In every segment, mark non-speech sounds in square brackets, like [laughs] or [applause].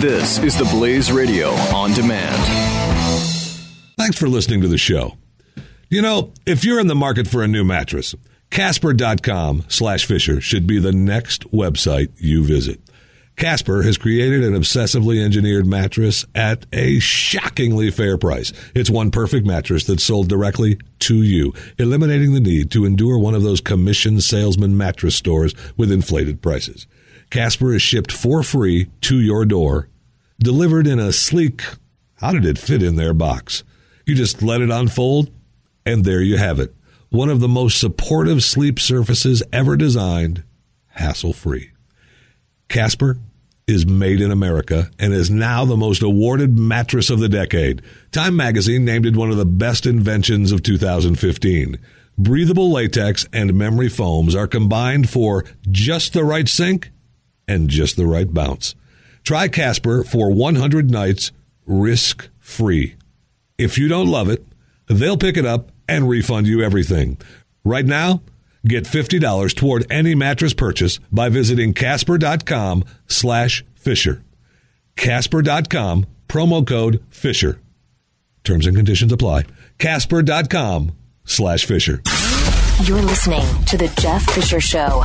This is the Blaze Radio on demand. Thanks for listening to the show. You know, if you're in the market for a new mattress, Casper.com slash Fisher should be the next website you visit. Casper has created an obsessively engineered mattress at a shockingly fair price. It's one perfect mattress that's sold directly to you, eliminating the need to endure one of those commission salesman mattress stores with inflated prices. Casper is shipped for free to your door, delivered in a sleek, how did it fit in their box? You just let it unfold, and there you have it. One of the most supportive sleep surfaces ever designed, hassle free. Casper is made in America and is now the most awarded mattress of the decade. Time magazine named it one of the best inventions of 2015. Breathable latex and memory foams are combined for just the right sink and just the right bounce. Try Casper for 100 nights risk free. If you don't love it, they'll pick it up and refund you everything. Right now, Get $50 toward any mattress purchase by visiting casper.com slash Fisher. Casper.com, promo code Fisher. Terms and conditions apply. Casper.com slash Fisher. You're listening to The Jeff Fisher Show.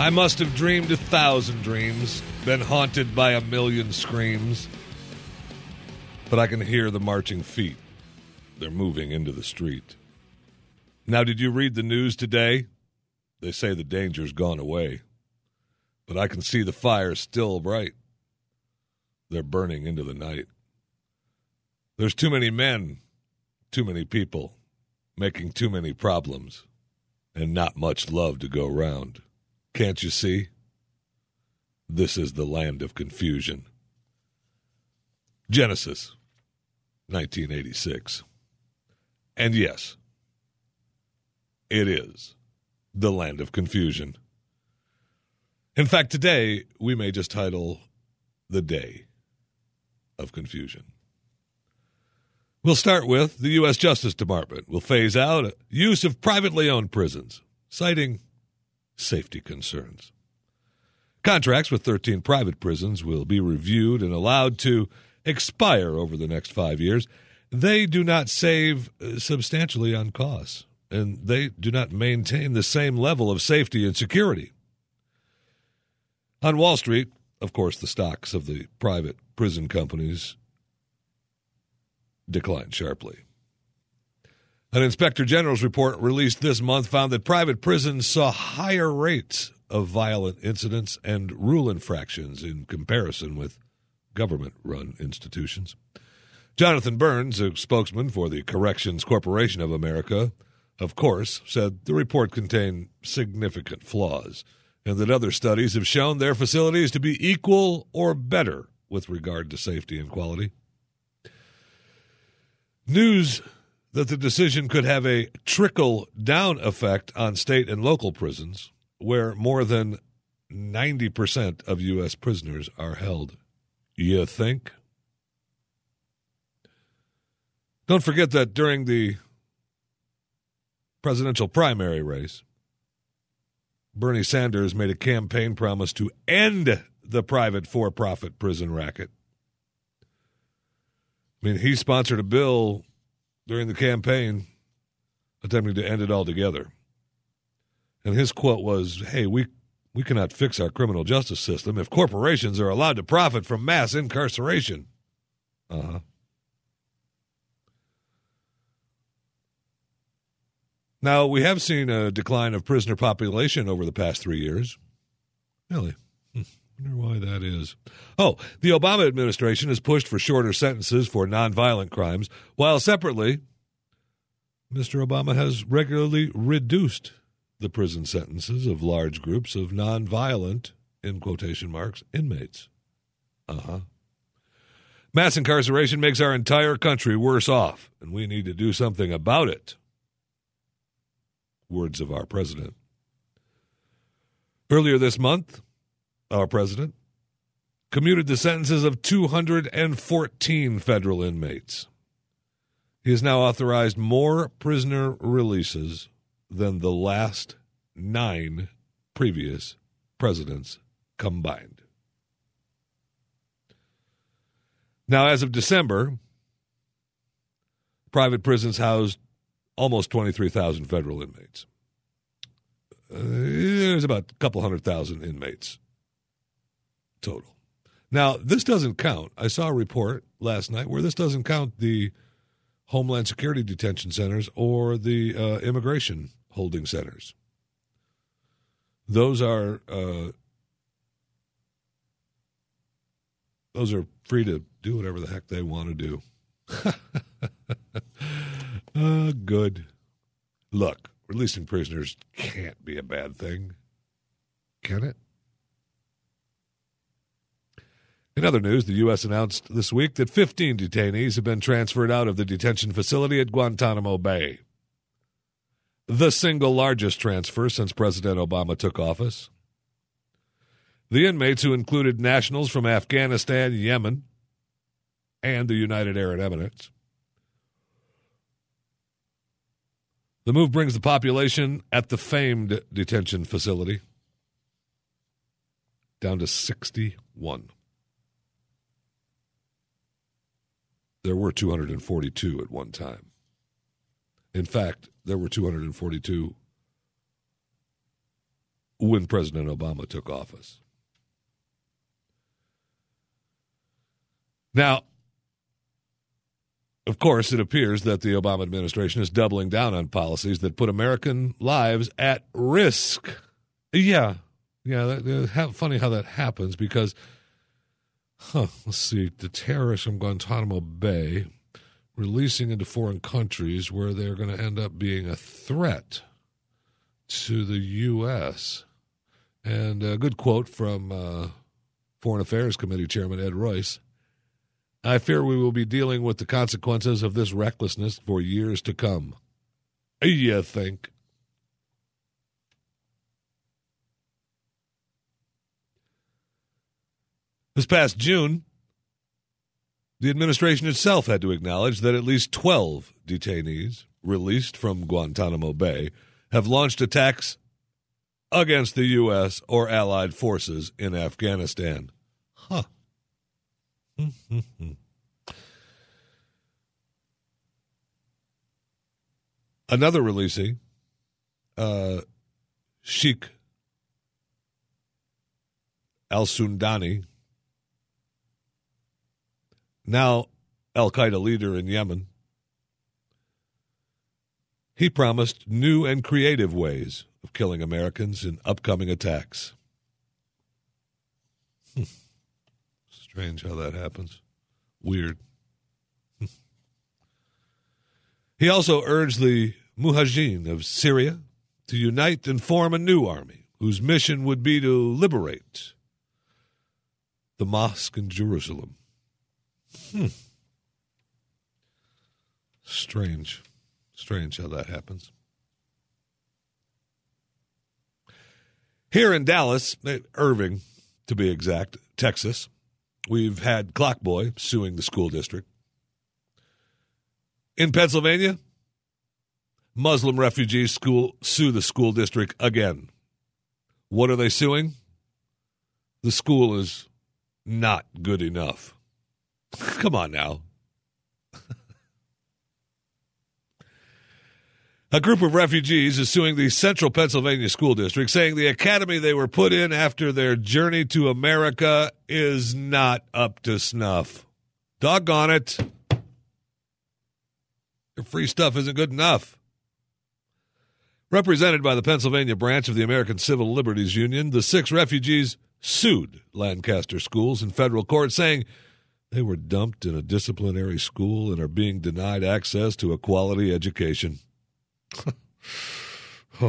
I must have dreamed a thousand dreams, been haunted by a million screams. But I can hear the marching feet. They're moving into the street. Now, did you read the news today? They say the danger's gone away. But I can see the fire still bright. They're burning into the night. There's too many men, too many people, making too many problems, and not much love to go round. Can't you see? This is the land of confusion. Genesis 1986. And yes, it is the land of confusion. In fact, today we may just title The Day of Confusion. We'll start with the U.S. Justice Department will phase out use of privately owned prisons, citing safety concerns. Contracts with 13 private prisons will be reviewed and allowed to expire over the next five years. They do not save uh, substantially on costs, and they do not maintain the same level of safety and security. On Wall Street, of course, the stocks of the private prison companies declined sharply. An inspector general's report released this month found that private prisons saw higher rates of violent incidents and rule infractions in comparison with government run institutions. Jonathan Burns, a spokesman for the Corrections Corporation of America, of course, said the report contained significant flaws and that other studies have shown their facilities to be equal or better with regard to safety and quality. News that the decision could have a trickle down effect on state and local prisons, where more than 90% of U.S. prisoners are held. You think? Don't forget that during the presidential primary race, Bernie Sanders made a campaign promise to end the private for profit prison racket. I mean, he sponsored a bill during the campaign attempting to end it altogether. And his quote was, Hey, we we cannot fix our criminal justice system if corporations are allowed to profit from mass incarceration. Uh huh. Now, we have seen a decline of prisoner population over the past three years. Really? Wonder why that is. Oh, the Obama administration has pushed for shorter sentences for nonviolent crimes, while separately, Mr. Obama has regularly reduced the prison sentences of large groups of nonviolent, in quotation marks, inmates. Uh huh. Mass incarceration makes our entire country worse off, and we need to do something about it. Words of our president. Earlier this month, our president commuted the sentences of 214 federal inmates. He has now authorized more prisoner releases than the last nine previous presidents combined. Now, as of December, private prisons housed almost 23,000 federal inmates. Uh, there's about a couple hundred thousand inmates total. Now, this doesn't count. I saw a report last night where this doesn't count the Homeland Security detention centers or the uh, immigration holding centers. Those are uh, those are free to do whatever the heck they want to do. [laughs] uh, good. Look, releasing prisoners can't be a bad thing, can it? In other news, the U.S. announced this week that 15 detainees have been transferred out of the detention facility at Guantanamo Bay. The single largest transfer since President Obama took office. The inmates, who included nationals from Afghanistan, Yemen, and the United Arab Emirates. The move brings the population at the famed detention facility down to 61. There were 242 at one time. In fact, there were 242 when President Obama took office. Now, of course, it appears that the Obama administration is doubling down on policies that put American lives at risk. Yeah, yeah. That, that, funny how that happens because, huh, let's see, the terrorists from Guantanamo Bay releasing into foreign countries where they're going to end up being a threat to the U.S. And a good quote from uh, Foreign Affairs Committee Chairman Ed Royce. I fear we will be dealing with the consequences of this recklessness for years to come. You think? This past June, the administration itself had to acknowledge that at least 12 detainees released from Guantanamo Bay have launched attacks against the U.S. or allied forces in Afghanistan. Huh. [laughs] Another releasee, uh, Sheikh Al Sundani, now Al Qaeda leader in Yemen, he promised new and creative ways of killing Americans in upcoming attacks. Hmm. Strange how that happens. Weird. he also urged the Mujahideen of Syria to unite and form a new army whose mission would be to liberate the mosque in Jerusalem. Hmm. Strange. Strange how that happens. Here in Dallas, eh, Irving to be exact, Texas, we've had Clockboy suing the school district. In Pennsylvania, Muslim refugees school sue the school district again. What are they suing? The school is not good enough. Come on now. A group of refugees is suing the Central Pennsylvania School District, saying the academy they were put in after their journey to America is not up to snuff. Doggone it. Your free stuff isn't good enough. Represented by the Pennsylvania branch of the American Civil Liberties Union, the six refugees sued Lancaster schools in federal court, saying they were dumped in a disciplinary school and are being denied access to a quality education. [laughs]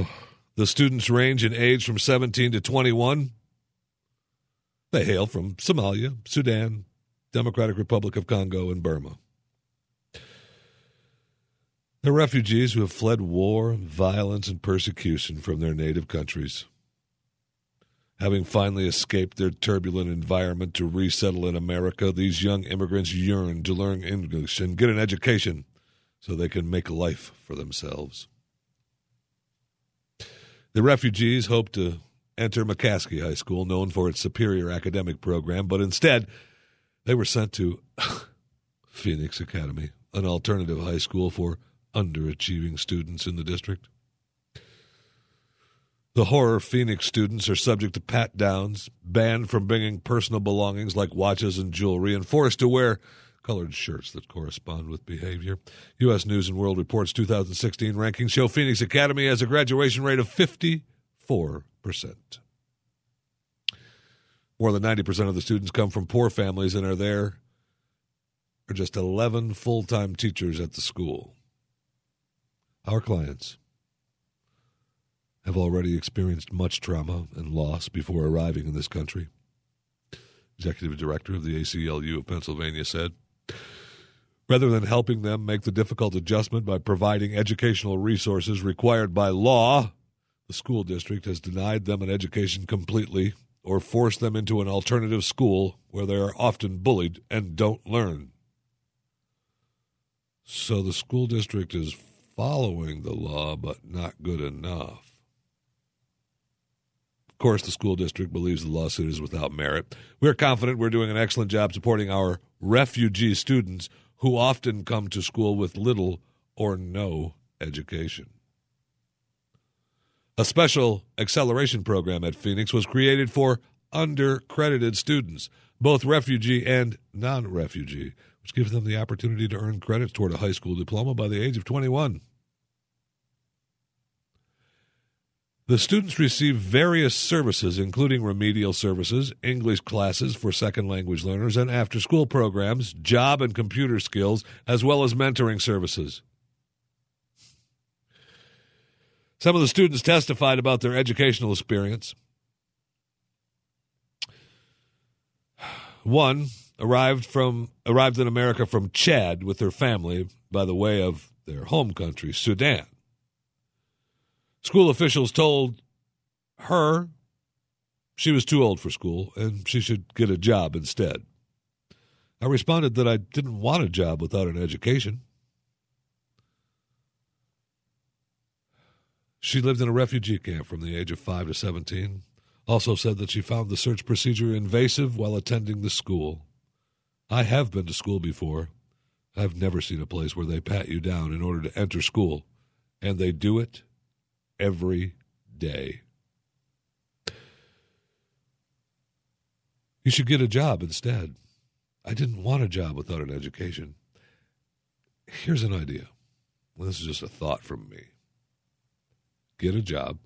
the students range in age from 17 to 21. They hail from Somalia, Sudan, Democratic Republic of Congo, and Burma. They're refugees who have fled war, violence, and persecution from their native countries. Having finally escaped their turbulent environment to resettle in America, these young immigrants yearn to learn English and get an education so they can make life for themselves. The refugees hope to enter McCaskey High School, known for its superior academic program, but instead they were sent to [laughs] Phoenix Academy, an alternative high school for underachieving students in the district. The horror Phoenix students are subject to pat downs, banned from bringing personal belongings like watches and jewelry, and forced to wear colored shirts that correspond with behavior. U.S. News and World Report's 2016 rankings show Phoenix Academy has a graduation rate of 54%. More than 90% of the students come from poor families and are there are just 11 full time teachers at the school. Our clients have already experienced much trauma and loss before arriving in this country. Executive Director of the ACLU of Pennsylvania said, Rather than helping them make the difficult adjustment by providing educational resources required by law, the school district has denied them an education completely or forced them into an alternative school where they are often bullied and don't learn. So the school district is following the law, but not good enough. Course, the school district believes the lawsuit is without merit. We're confident we're doing an excellent job supporting our refugee students who often come to school with little or no education. A special acceleration program at Phoenix was created for undercredited students, both refugee and non refugee, which gives them the opportunity to earn credits toward a high school diploma by the age of 21. The students receive various services, including remedial services, English classes for second language learners, and after school programs, job and computer skills, as well as mentoring services. Some of the students testified about their educational experience. One arrived from arrived in America from Chad with her family by the way of their home country, Sudan. School officials told her she was too old for school and she should get a job instead. I responded that I didn't want a job without an education. She lived in a refugee camp from the age of 5 to 17. Also said that she found the search procedure invasive while attending the school. I have been to school before. I've never seen a place where they pat you down in order to enter school, and they do it every day. You should get a job instead. I didn't want a job without an education. Here's an idea. Well, this is just a thought from me. Get a job,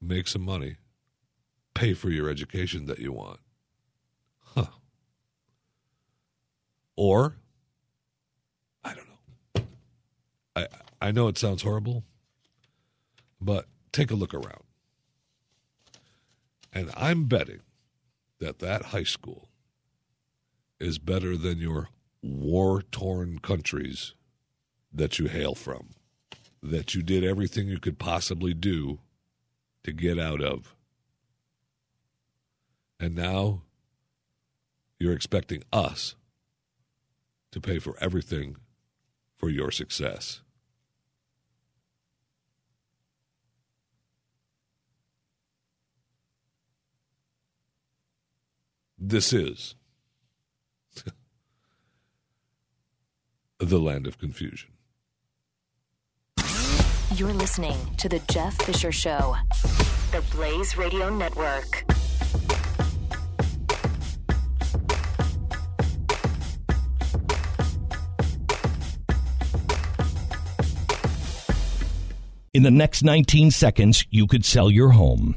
make some money, pay for your education that you want. Huh. Or, I don't know. I, I know it sounds horrible, but take a look around. And I'm betting that that high school is better than your war torn countries that you hail from, that you did everything you could possibly do to get out of. And now you're expecting us to pay for everything for your success. This is [laughs] the land of confusion. You're listening to The Jeff Fisher Show, the Blaze Radio Network. In the next 19 seconds, you could sell your home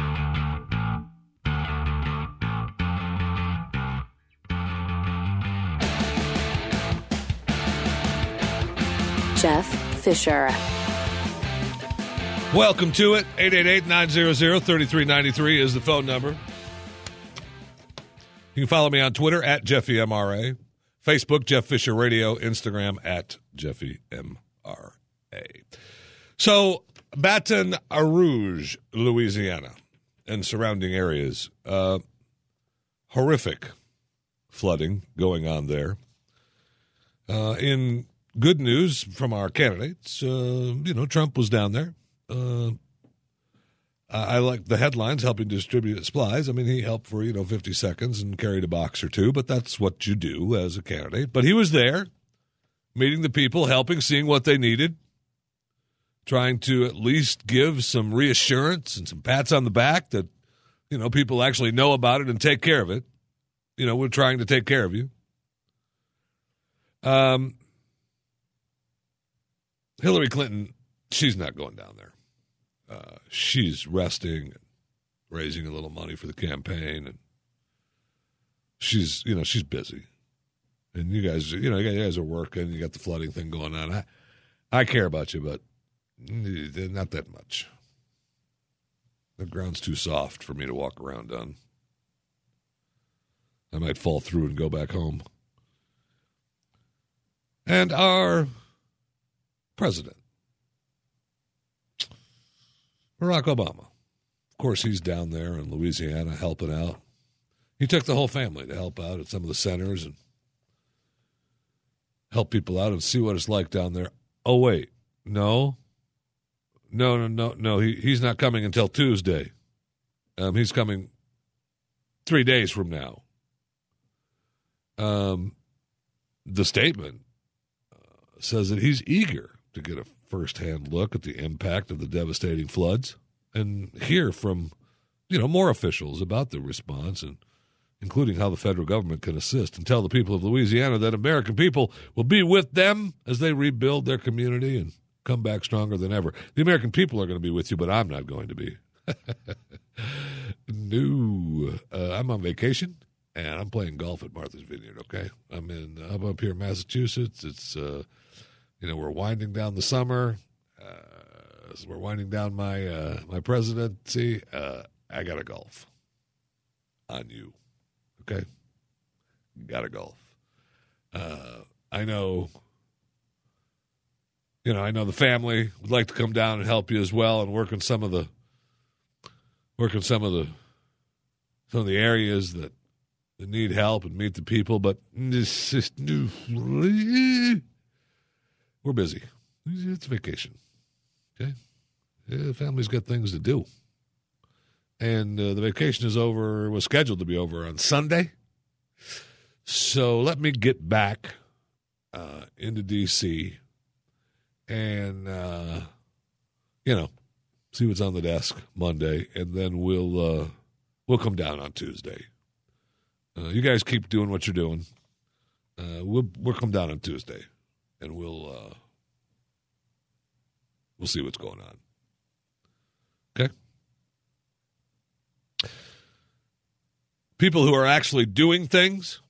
Jeff Fisher. Welcome to it. 888-900-3393 is the phone number. You can follow me on Twitter at JeffyMRA, Facebook, Jeff Fisher Radio, Instagram at JeffyMRA. So, Baton Rouge, Louisiana, and surrounding areas. Uh, horrific flooding going on there. Uh, in good news from our candidates, uh, you know, Trump was down there. Uh, I like the headlines helping distribute supplies. I mean, he helped for, you know, 50 seconds and carried a box or two, but that's what you do as a candidate. But he was there, meeting the people, helping, seeing what they needed, trying to at least give some reassurance and some pats on the back that, you know, people actually know about it and take care of it. You know, we're trying to take care of you. Um, Hillary Clinton, she's not going down there. Uh, she's resting raising a little money for the campaign, and she's you know she's busy. And you guys, you know, you guys are working. You got the flooding thing going on. I, I care about you, but not that much. The ground's too soft for me to walk around on. I might fall through and go back home. And our president, Barack Obama. Of course, he's down there in Louisiana helping out. He took the whole family to help out at some of the centers and help people out and see what it's like down there. Oh, wait. No. No, no, no, no. He, he's not coming until Tuesday. Um, he's coming three days from now. Um, the statement uh, says that he's eager to get a firsthand look at the impact of the devastating floods and hear from, you know, more officials about the response and including how the federal government can assist and tell the people of Louisiana that American people will be with them as they rebuild their community and come back stronger than ever. The American people are going to be with you, but I'm not going to be. [laughs] no, uh, I'm on vacation and I'm playing golf at Martha's Vineyard. Okay, I'm in. I'm up here in Massachusetts. It's uh, you know, we're winding down the summer. Uh, we're winding down my uh, my presidency. Uh, I got a golf on you. Okay, got a golf. Uh, I know. You know, I know the family would like to come down and help you as well, and work in some of the work in some of the some of the areas that that need help and meet the people. But this is we're busy. It's vacation. Okay? Yeah, family's got things to do. And uh, the vacation is over, was scheduled to be over on Sunday. So let me get back uh, into D.C. and, uh, you know, see what's on the desk Monday, and then we'll uh, we'll come down on Tuesday. Uh, you guys keep doing what you're doing. Uh, we'll we'll come down on Tuesday and we'll uh, we'll see what's going on. Okay. People who are actually doing things,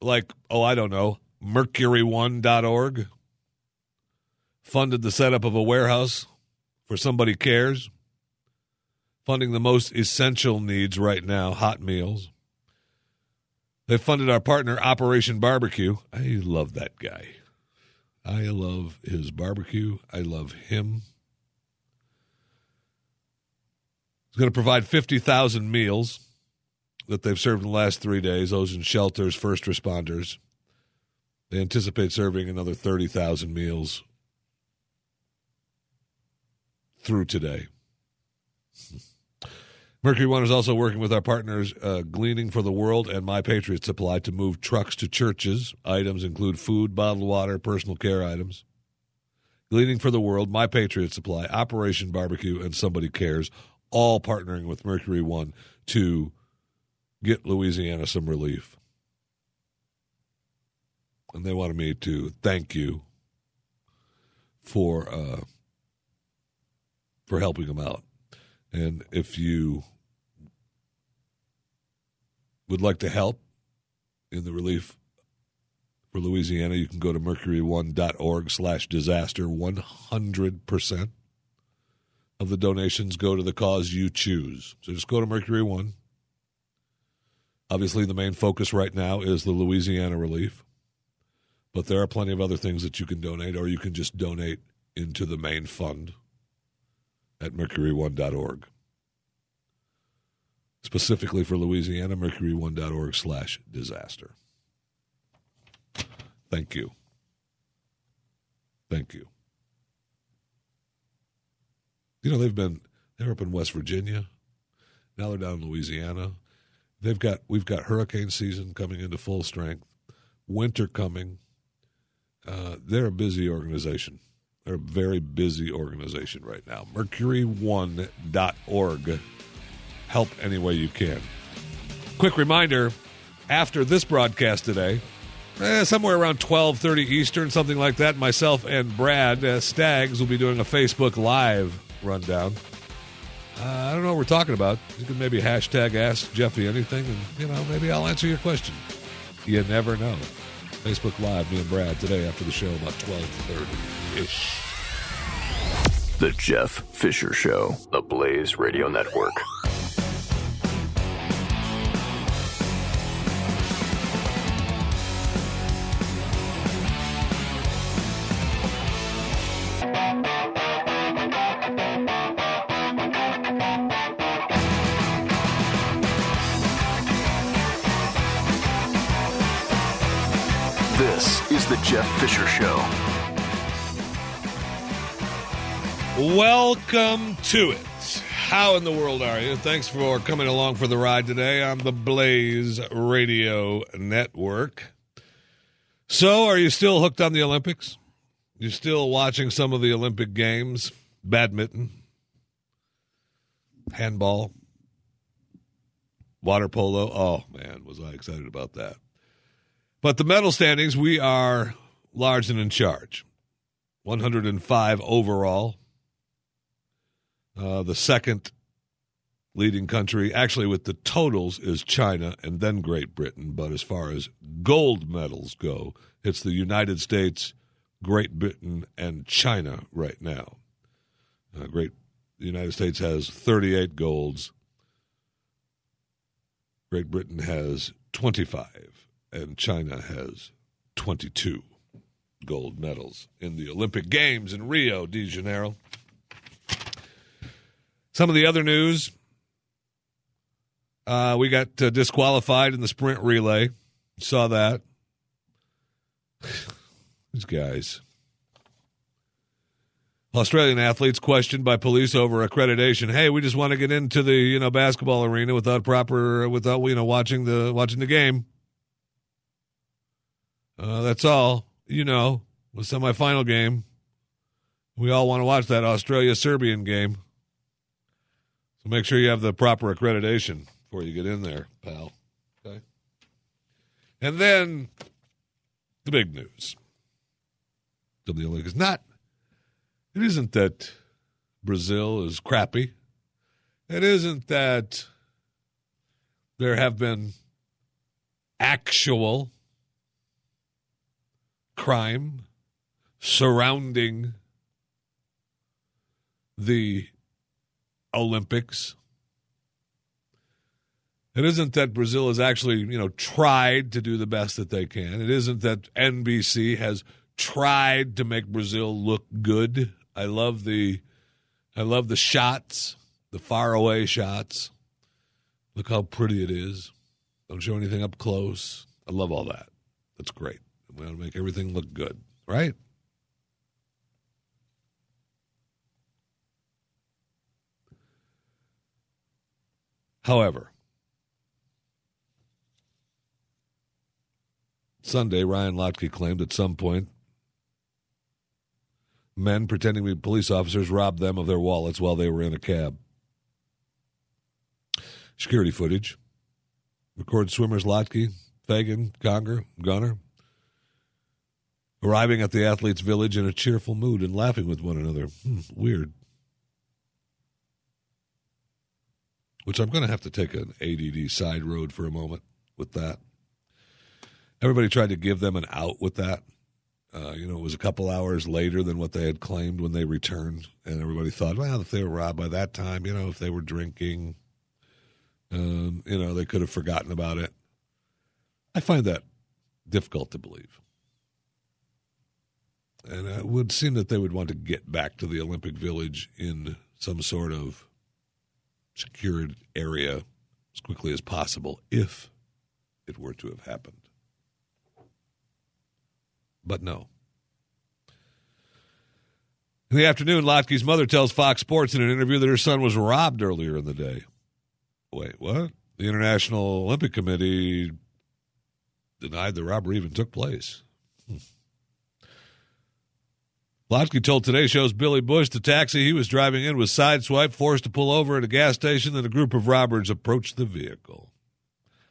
like oh I don't know, Mercury1.org funded the setup of a warehouse for somebody cares, funding the most essential needs right now, hot meals. They funded our partner, Operation Barbecue. I love that guy. I love his barbecue. I love him. He's going to provide 50,000 meals that they've served in the last three days, those in shelters, first responders. They anticipate serving another 30,000 meals through today. [laughs] Mercury One is also working with our partners uh, Gleaning for the World and My Patriot Supply to move trucks to churches. Items include food, bottled water, personal care items. Gleaning for the World, My Patriot Supply, Operation Barbecue, and Somebody Cares, all partnering with Mercury One to get Louisiana some relief. And they wanted me to thank you for uh, for helping them out. And if you would like to help in the relief for Louisiana, you can go to mercury1.org slash disaster. 100% of the donations go to the cause you choose. So just go to Mercury One. Obviously, the main focus right now is the Louisiana relief, but there are plenty of other things that you can donate, or you can just donate into the main fund at mercury1.org. Specifically for Louisiana, mercury1.org slash disaster. Thank you. Thank you. You know, they've been, they're up in West Virginia. Now they're down in Louisiana. They've got, we've got hurricane season coming into full strength, winter coming. Uh, they're a busy organization. They're a very busy organization right now. Mercury1.org. Help any way you can. Quick reminder after this broadcast today, eh, somewhere around 12.30 Eastern, something like that, myself and Brad uh, Staggs will be doing a Facebook Live rundown. Uh, I don't know what we're talking about. You can maybe hashtag ask Jeffy anything, and, you know, maybe I'll answer your question. You never know. Facebook Live, me and Brad today after the show about 12.30 ish. The Jeff Fisher Show, the Blaze Radio Network. Jeff Fisher Show. Welcome to it. How in the world are you? Thanks for coming along for the ride today on the Blaze Radio Network. So, are you still hooked on the Olympics? You still watching some of the Olympic games? Badminton, handball, water polo. Oh, man, was I excited about that. But the medal standings, we are large and in charge. 105 overall. Uh, the second leading country, actually, with the totals, is China and then Great Britain. But as far as gold medals go, it's the United States, Great Britain, and China right now. Uh, great, the United States has 38 golds. Great Britain has 25 and China has 22 gold medals in the Olympic Games in Rio de Janeiro. Some of the other news uh, we got uh, disqualified in the sprint relay. Saw that. [sighs] These guys. Australian athletes questioned by police over accreditation. Hey, we just want to get into the you know basketball arena without proper without you know watching the watching the game. Uh, that's all. You know, the semifinal game. We all want to watch that Australia Serbian game. So make sure you have the proper accreditation before you get in there, pal. Okay. And then the big news. The Olympics. Not it isn't that Brazil is crappy. It isn't that there have been actual crime surrounding the Olympics. It isn't that Brazil has actually, you know, tried to do the best that they can. It isn't that NBC has tried to make Brazil look good. I love the I love the shots, the far away shots. Look how pretty it is. Don't show anything up close. I love all that. That's great. We want to make everything look good, right? However, Sunday, Ryan Lochte claimed at some point men pretending to be police officers robbed them of their wallets while they were in a cab. Security footage records swimmers Lochte, Fagan, Conger, Gunnar arriving at the athletes' village in a cheerful mood and laughing with one another. Hmm, weird. Which I'm going to have to take an ADD side road for a moment with that. Everybody tried to give them an out with that. Uh, you know, it was a couple hours later than what they had claimed when they returned, and everybody thought, well, if they were robbed by that time, you know, if they were drinking, um, you know, they could have forgotten about it. I find that difficult to believe. And it would seem that they would want to get back to the Olympic Village in some sort of secured area as quickly as possible if it were to have happened. But no. In the afternoon, Lochte's mother tells Fox Sports in an interview that her son was robbed earlier in the day. Wait, what? The International Olympic Committee denied the robbery even took place. Hmm. Lochte told Today Show's Billy Bush the taxi he was driving in was sideswiped, forced to pull over at a gas station, and a group of robbers approached the vehicle.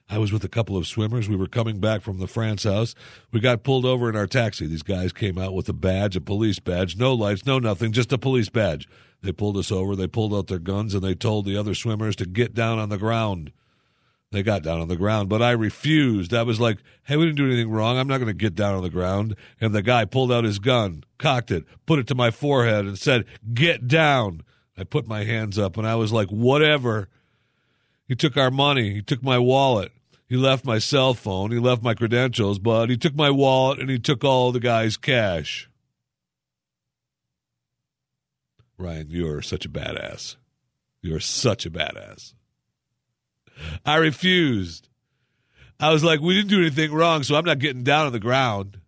I was with a couple of swimmers. We were coming back from the France house. We got pulled over in our taxi. These guys came out with a badge, a police badge, no lights, no nothing, just a police badge. They pulled us over. They pulled out their guns and they told the other swimmers to get down on the ground. They got down on the ground, but I refused. I was like, hey, we didn't do anything wrong. I'm not going to get down on the ground. And the guy pulled out his gun, cocked it, put it to my forehead, and said, get down. I put my hands up and I was like, whatever. He took our money. He took my wallet. He left my cell phone. He left my credentials, but he took my wallet and he took all the guy's cash. Ryan, you are such a badass. You are such a badass. I refused. I was like, we didn't do anything wrong, so I'm not getting down on the ground.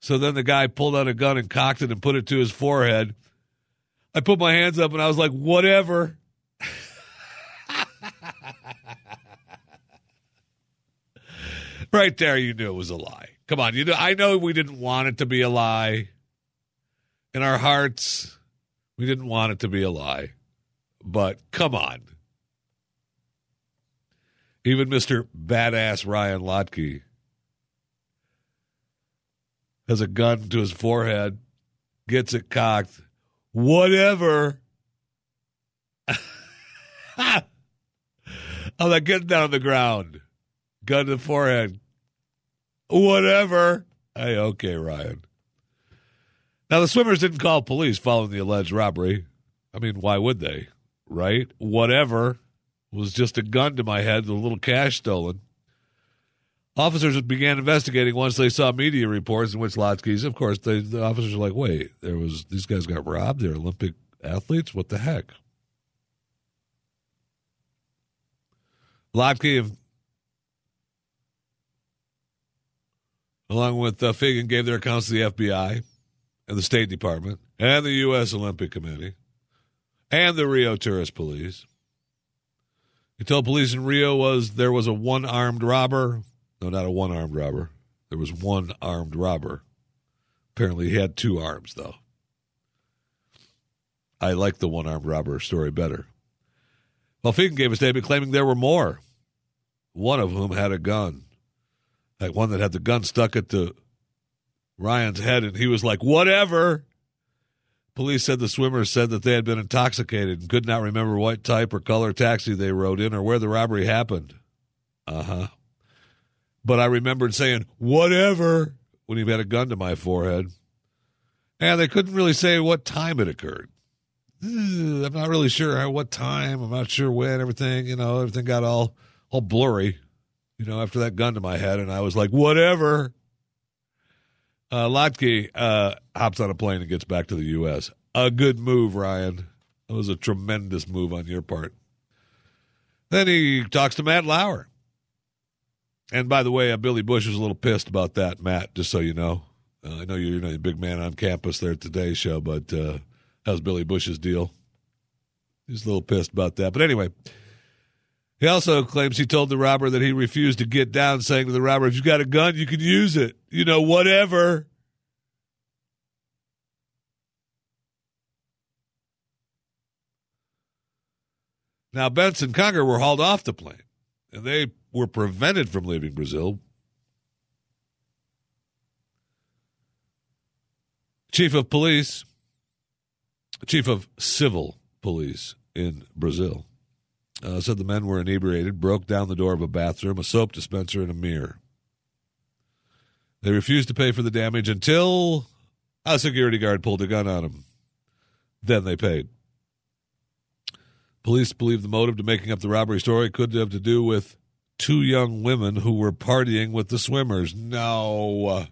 So then the guy pulled out a gun and cocked it and put it to his forehead. I put my hands up and I was like, whatever. [laughs] right there, you knew it was a lie. Come on, you know, I know we didn't want it to be a lie. In our hearts, we didn't want it to be a lie. But come on. Even Mr. Badass Ryan Lochte has a gun to his forehead, gets it cocked. Whatever. [laughs] Oh, I'm like, getting down on the ground. Gun to the forehead. Whatever. Hey, okay, Ryan. Now, the swimmers didn't call police following the alleged robbery. I mean, why would they? Right? Whatever was just a gun to my head, the little cash stolen. Officers began investigating once they saw media reports in which Lochte's, of course, they, the officers were like, wait, there was these guys got robbed. They're Olympic athletes. What the heck? Lochte, along with uh, Fagan, gave their accounts to the FBI and the State Department and the U.S. Olympic Committee and the Rio Tourist Police. He told police in Rio was there was a one armed robber. No, not a one armed robber. There was one armed robber. Apparently, he had two arms, though. I like the one armed robber story better. Well, Fagan gave a statement claiming there were more, one of whom had a gun. Like one that had the gun stuck at the Ryan's head, and he was like, whatever. Police said the swimmers said that they had been intoxicated and could not remember what type or color taxi they rode in or where the robbery happened. Uh huh. But I remembered saying, whatever, when he had a gun to my forehead. And they couldn't really say what time it occurred. I'm not really sure what time. I'm not sure when. Everything, you know, everything got all all blurry, you know, after that gun to my head. And I was like, whatever. Uh, Lochte uh, hops on a plane and gets back to the U.S. A good move, Ryan. That was a tremendous move on your part. Then he talks to Matt Lauer. And by the way, uh, Billy Bush was a little pissed about that, Matt, just so you know. Uh, I know you're, you're a big man on campus there at today's show, but uh, how's Billy Bush's deal? He's a little pissed about that. But anyway, he also claims he told the robber that he refused to get down, saying to the robber, if you've got a gun, you can use it. You know, whatever. Now, Benson Conger were hauled off the plane, and they were prevented from leaving Brazil. Chief of police, chief of civil police in Brazil, uh, said the men were inebriated, broke down the door of a bathroom, a soap dispenser, and a mirror. They refused to pay for the damage until a security guard pulled a gun on them. Then they paid. Police believe the motive to making up the robbery story could have to do with two young women who were partying with the swimmers. No.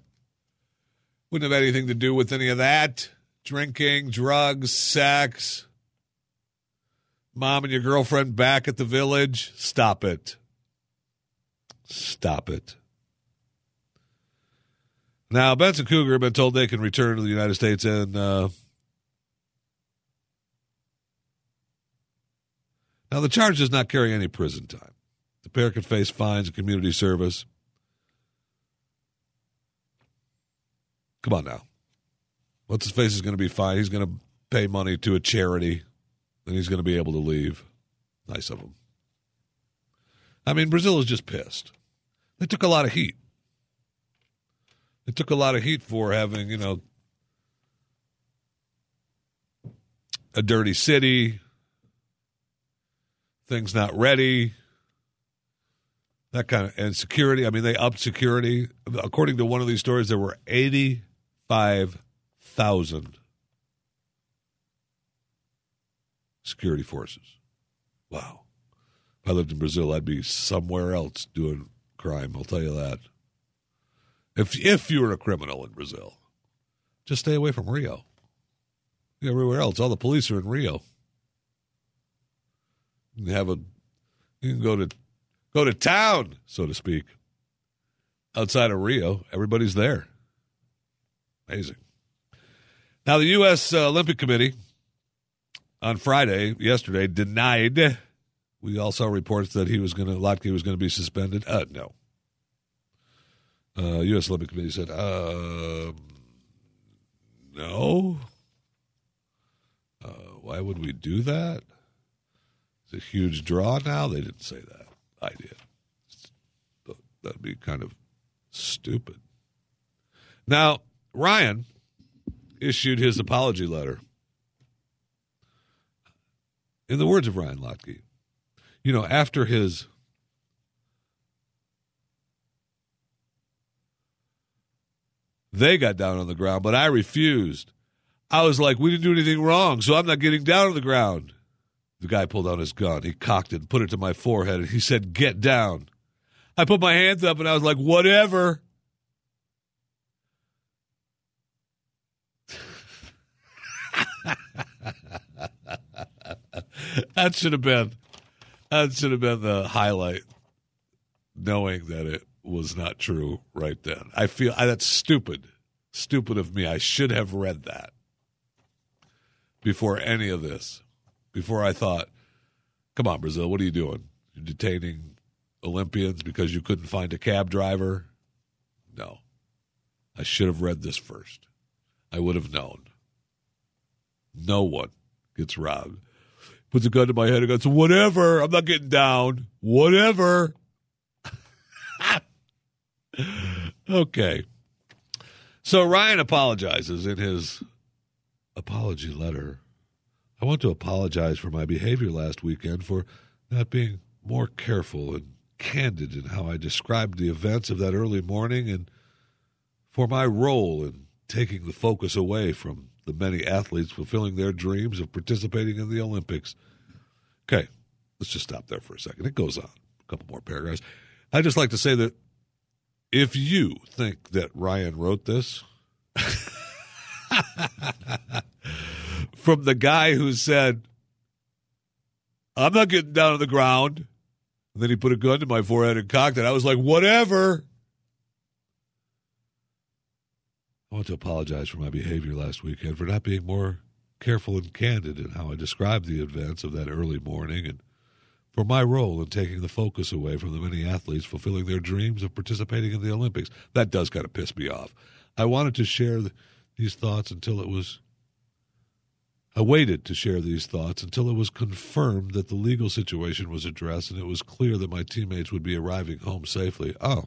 Wouldn't have anything to do with any of that. Drinking, drugs, sex. Mom and your girlfriend back at the village. Stop it. Stop it. Now, Bentz and Conger have been told they can return to the United States and uh, Now, the charge does not carry any prison time. The pair could face fines and community service. Come on now. What's his face is going to be fine. He's going to pay money to a charity, and he's going to be able to leave. Nice of him. I mean, Brazil is just pissed. They took a lot of heat. They took a lot of heat for having, you know, a dirty city, things not ready, that kind of, and security. I mean, they upped security. According to one of these stories, there were 85,000 security forces. Wow. If I lived in Brazil, I'd be somewhere else doing crime. I'll tell you that. If if you were a criminal in Brazil, just stay away from Rio. Everywhere else, all the police are in Rio. You can have a you can go to go to town, so to speak. Outside of Rio, everybody's there. Amazing. Now, the U.S. Uh, Olympic Committee on Friday, yesterday, denied. We also reports that he was going to, Lochte was going to be suspended. Uh, no. Uh, U.S. Olympic Committee said, uh, no. Uh, why would we do that? It's a huge draw now. They didn't say that. I did. That'd be kind of stupid. Now, Ryan issued his apology letter. In the words of Ryan Lochte, you know, after his they got down on the ground, but I refused. I was like, we didn't do anything wrong, so I'm not getting down on the ground. The guy pulled out his gun. He cocked it put it to my forehead, and he said, Get down. I put my hands up and I was like, Whatever. [laughs] [laughs] that should have been that should have been the highlight knowing that it was not true right then. I feel I, that's stupid stupid of me. I should have read that before any of this before i thought come on brazil what are you doing? You're detaining olympians because you couldn't find a cab driver? No. I should have read this first. I would have known. No one gets robbed puts a gun to my head and goes, whatever, I'm not getting down. Whatever. [laughs] okay. So Ryan apologizes in his apology letter. I want to apologize for my behavior last weekend for not being more careful and candid in how I described the events of that early morning and for my role in taking the focus away from the many athletes fulfilling their dreams of participating in the Olympics. Okay, let's just stop there for a second. It goes on. A couple more paragraphs. I'd just like to say that if you think that Ryan wrote this [laughs] from the guy who said, I'm not getting down on the ground, and then he put a gun to my forehead and cocked it, I was like, whatever. I want to apologize for my behavior last weekend for not being more careful and candid in how I described the events of that early morning and for my role in taking the focus away from the many athletes fulfilling their dreams of participating in the Olympics. That does kind of piss me off. I wanted to share the, these thoughts until it was. I waited to share these thoughts until it was confirmed that the legal situation was addressed and it was clear that my teammates would be arriving home safely. Oh.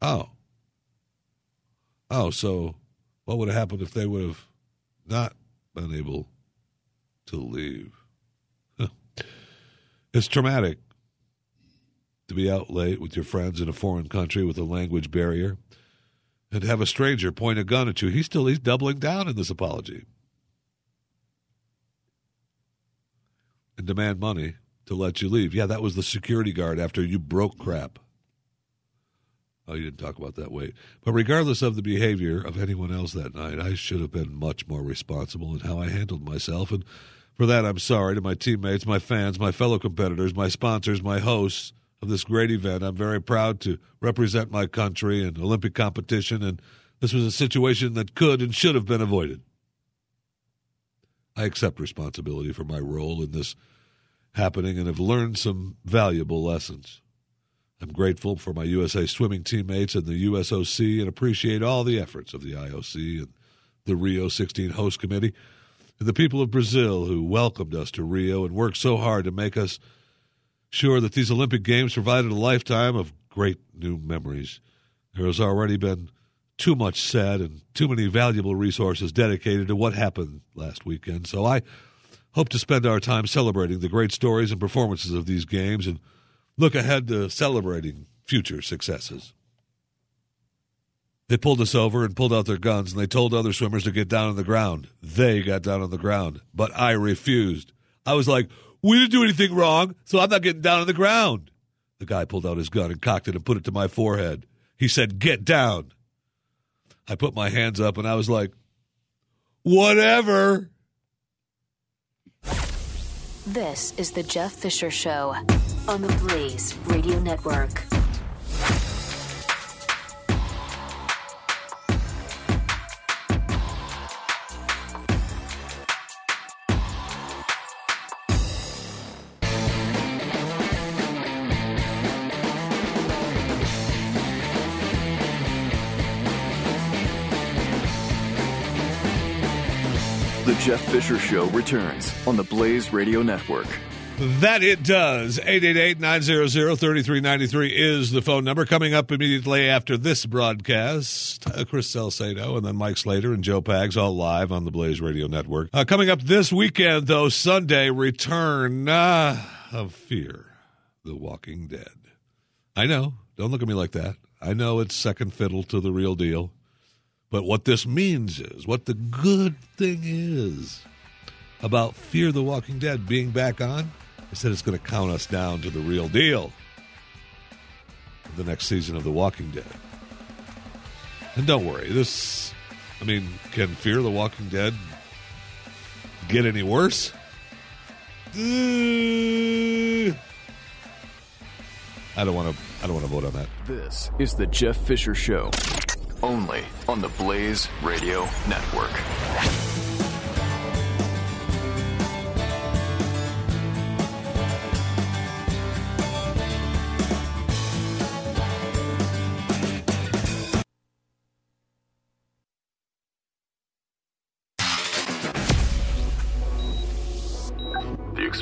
Oh. Oh, so what would have happened if they would have not been able to leave? It's traumatic to be out late with your friends in a foreign country with a language barrier and have a stranger point a gun at you. He's still he's doubling down in this apology. And demand money to let you leave. Yeah, that was the security guard after you broke crap. Oh, you didn't talk about that weight. But regardless of the behavior of anyone else that night, I should have been much more responsible in how I handled myself. And for that, I'm sorry to my teammates, my fans, my fellow competitors, my sponsors, my hosts of this great event. I'm very proud to represent my country in Olympic competition, and this was a situation that could and should have been avoided. I accept responsibility for my role in this happening and have learned some valuable lessons. I'm grateful for my USA swimming teammates and the USOC and appreciate all the efforts of the IOC and the Rio 16 host committee and the people of Brazil who welcomed us to Rio and worked so hard to make us sure that these Olympic Games provided a lifetime of great new memories. There has already been too much said and too many valuable resources dedicated to what happened last weekend. So I hope to spend our time celebrating the great stories and performances of these games and look ahead to celebrating future successes. They pulled us over and pulled out their guns and they told other swimmers to get down on the ground. They got down on the ground, but I refused. I was like, we didn't do anything wrong, so I'm not getting down on the ground. The guy pulled out his gun and cocked it and put it to my forehead. He said, Get down. I put my hands up and I was like, Whatever. This is the Jeff Fisher Show on the Blaze Radio Network. The Jeff Fisher Show returns on the Blaze Radio Network. That it does. 888-900-3393 is the phone number. Coming up immediately after this broadcast, uh, Chris Salcedo and then Mike Slater and Joe Pags all live on the Blaze Radio Network. Uh, coming up this weekend, though, Sunday, return uh, of Fear, The Walking Dead. I know. Don't look at me like that. I know it's second fiddle to the real deal. But what this means is, what the good thing is about Fear the Walking Dead being back on, is that it's going to count us down to the real deal. The next season of The Walking Dead. And don't worry, this, I mean, can Fear the Walking Dead get any worse? I don't want to. I don't want to vote on that. This is the Jeff Fisher Show, only on the Blaze Radio Network.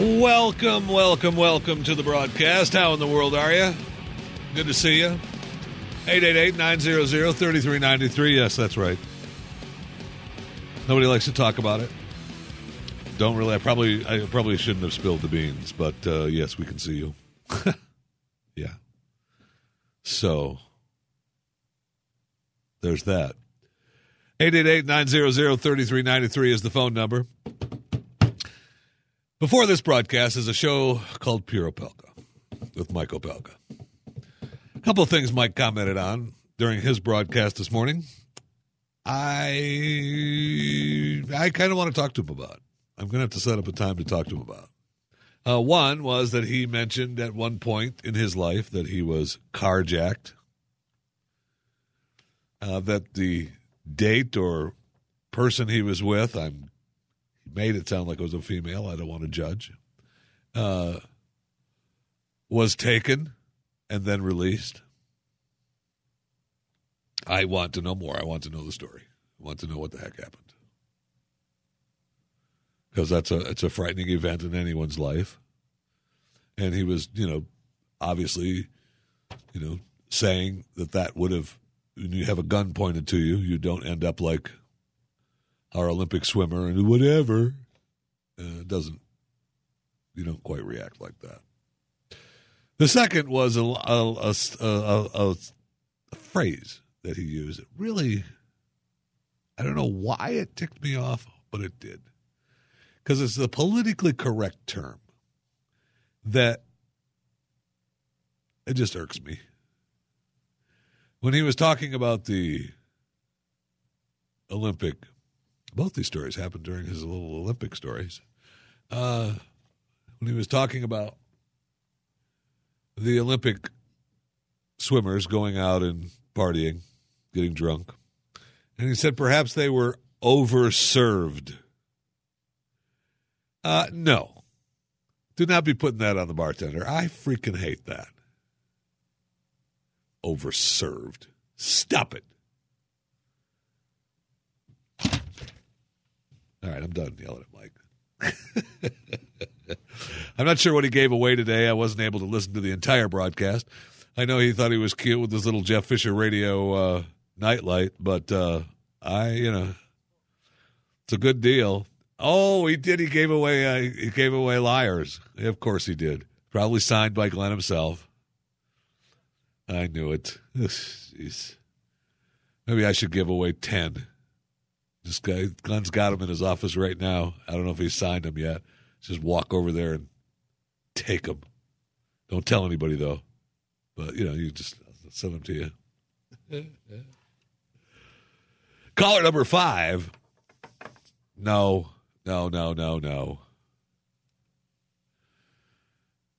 Welcome, welcome, welcome to the broadcast. How in the world are you? Good to see you. 888-900-3393. Yes, that's right. Nobody likes to talk about it. Don't really. I probably, I probably shouldn't have spilled the beans, but uh, yes, we can see you. [laughs] yeah. So there's that. 888-900-3393 is the phone number. Before this broadcast is a show called Pure Opelka with Mike Opelka. A couple of things Mike commented on during his broadcast this morning. I I kind of want to talk to him about. I'm going to have to set up a time to talk to him about. Uh, one was that he mentioned at one point in his life that he was carjacked. Uh, that the date or person he was with, I'm made it sound like it was a female. I don't want to judge. Uh, was taken and then released. I want to know more. I want to know the story. I want to know what the heck happened. Because that's a it's a frightening event in anyone's life. And he was, you know, obviously, you know, saying that that would have you have a gun pointed to you, you don't end up like our Olympic swimmer and whatever. Uh, doesn't you don't quite react like that. The second was a, a, a, a, phrase that he used. It really, I don't know why it ticked me off, but it did. Because it's the politically correct term that it just irks me. When he was talking about the Olympic, both these stories happened during his little Olympic stories. Uh, when he was talking about the Olympic swimmers going out and partying, getting drunk. And he said perhaps they were overserved. Uh, no. Do not be putting that on the bartender. I freaking hate that. Overserved. Stop it. All right, I'm done yelling at Mike. [laughs] I'm not sure what he gave away today. I wasn't able to listen to the entire broadcast. I know he thought he was cute with his little Jeff Fisher radio uh, nightlight, but uh, I, you know, it's a good deal. Oh, he did. He gave away. Uh, he gave away liars. Of course he did. Probably signed by Glenn himself. I knew it. [laughs] Jeez. Maybe I should give away ten. This guy, Glenn's got him in his office right now. I don't know if he's signed him yet. Just walk over there and take him. Don't tell anybody though. But you know, you just send them to you. [laughs] Caller number five. No, no, no, no, no.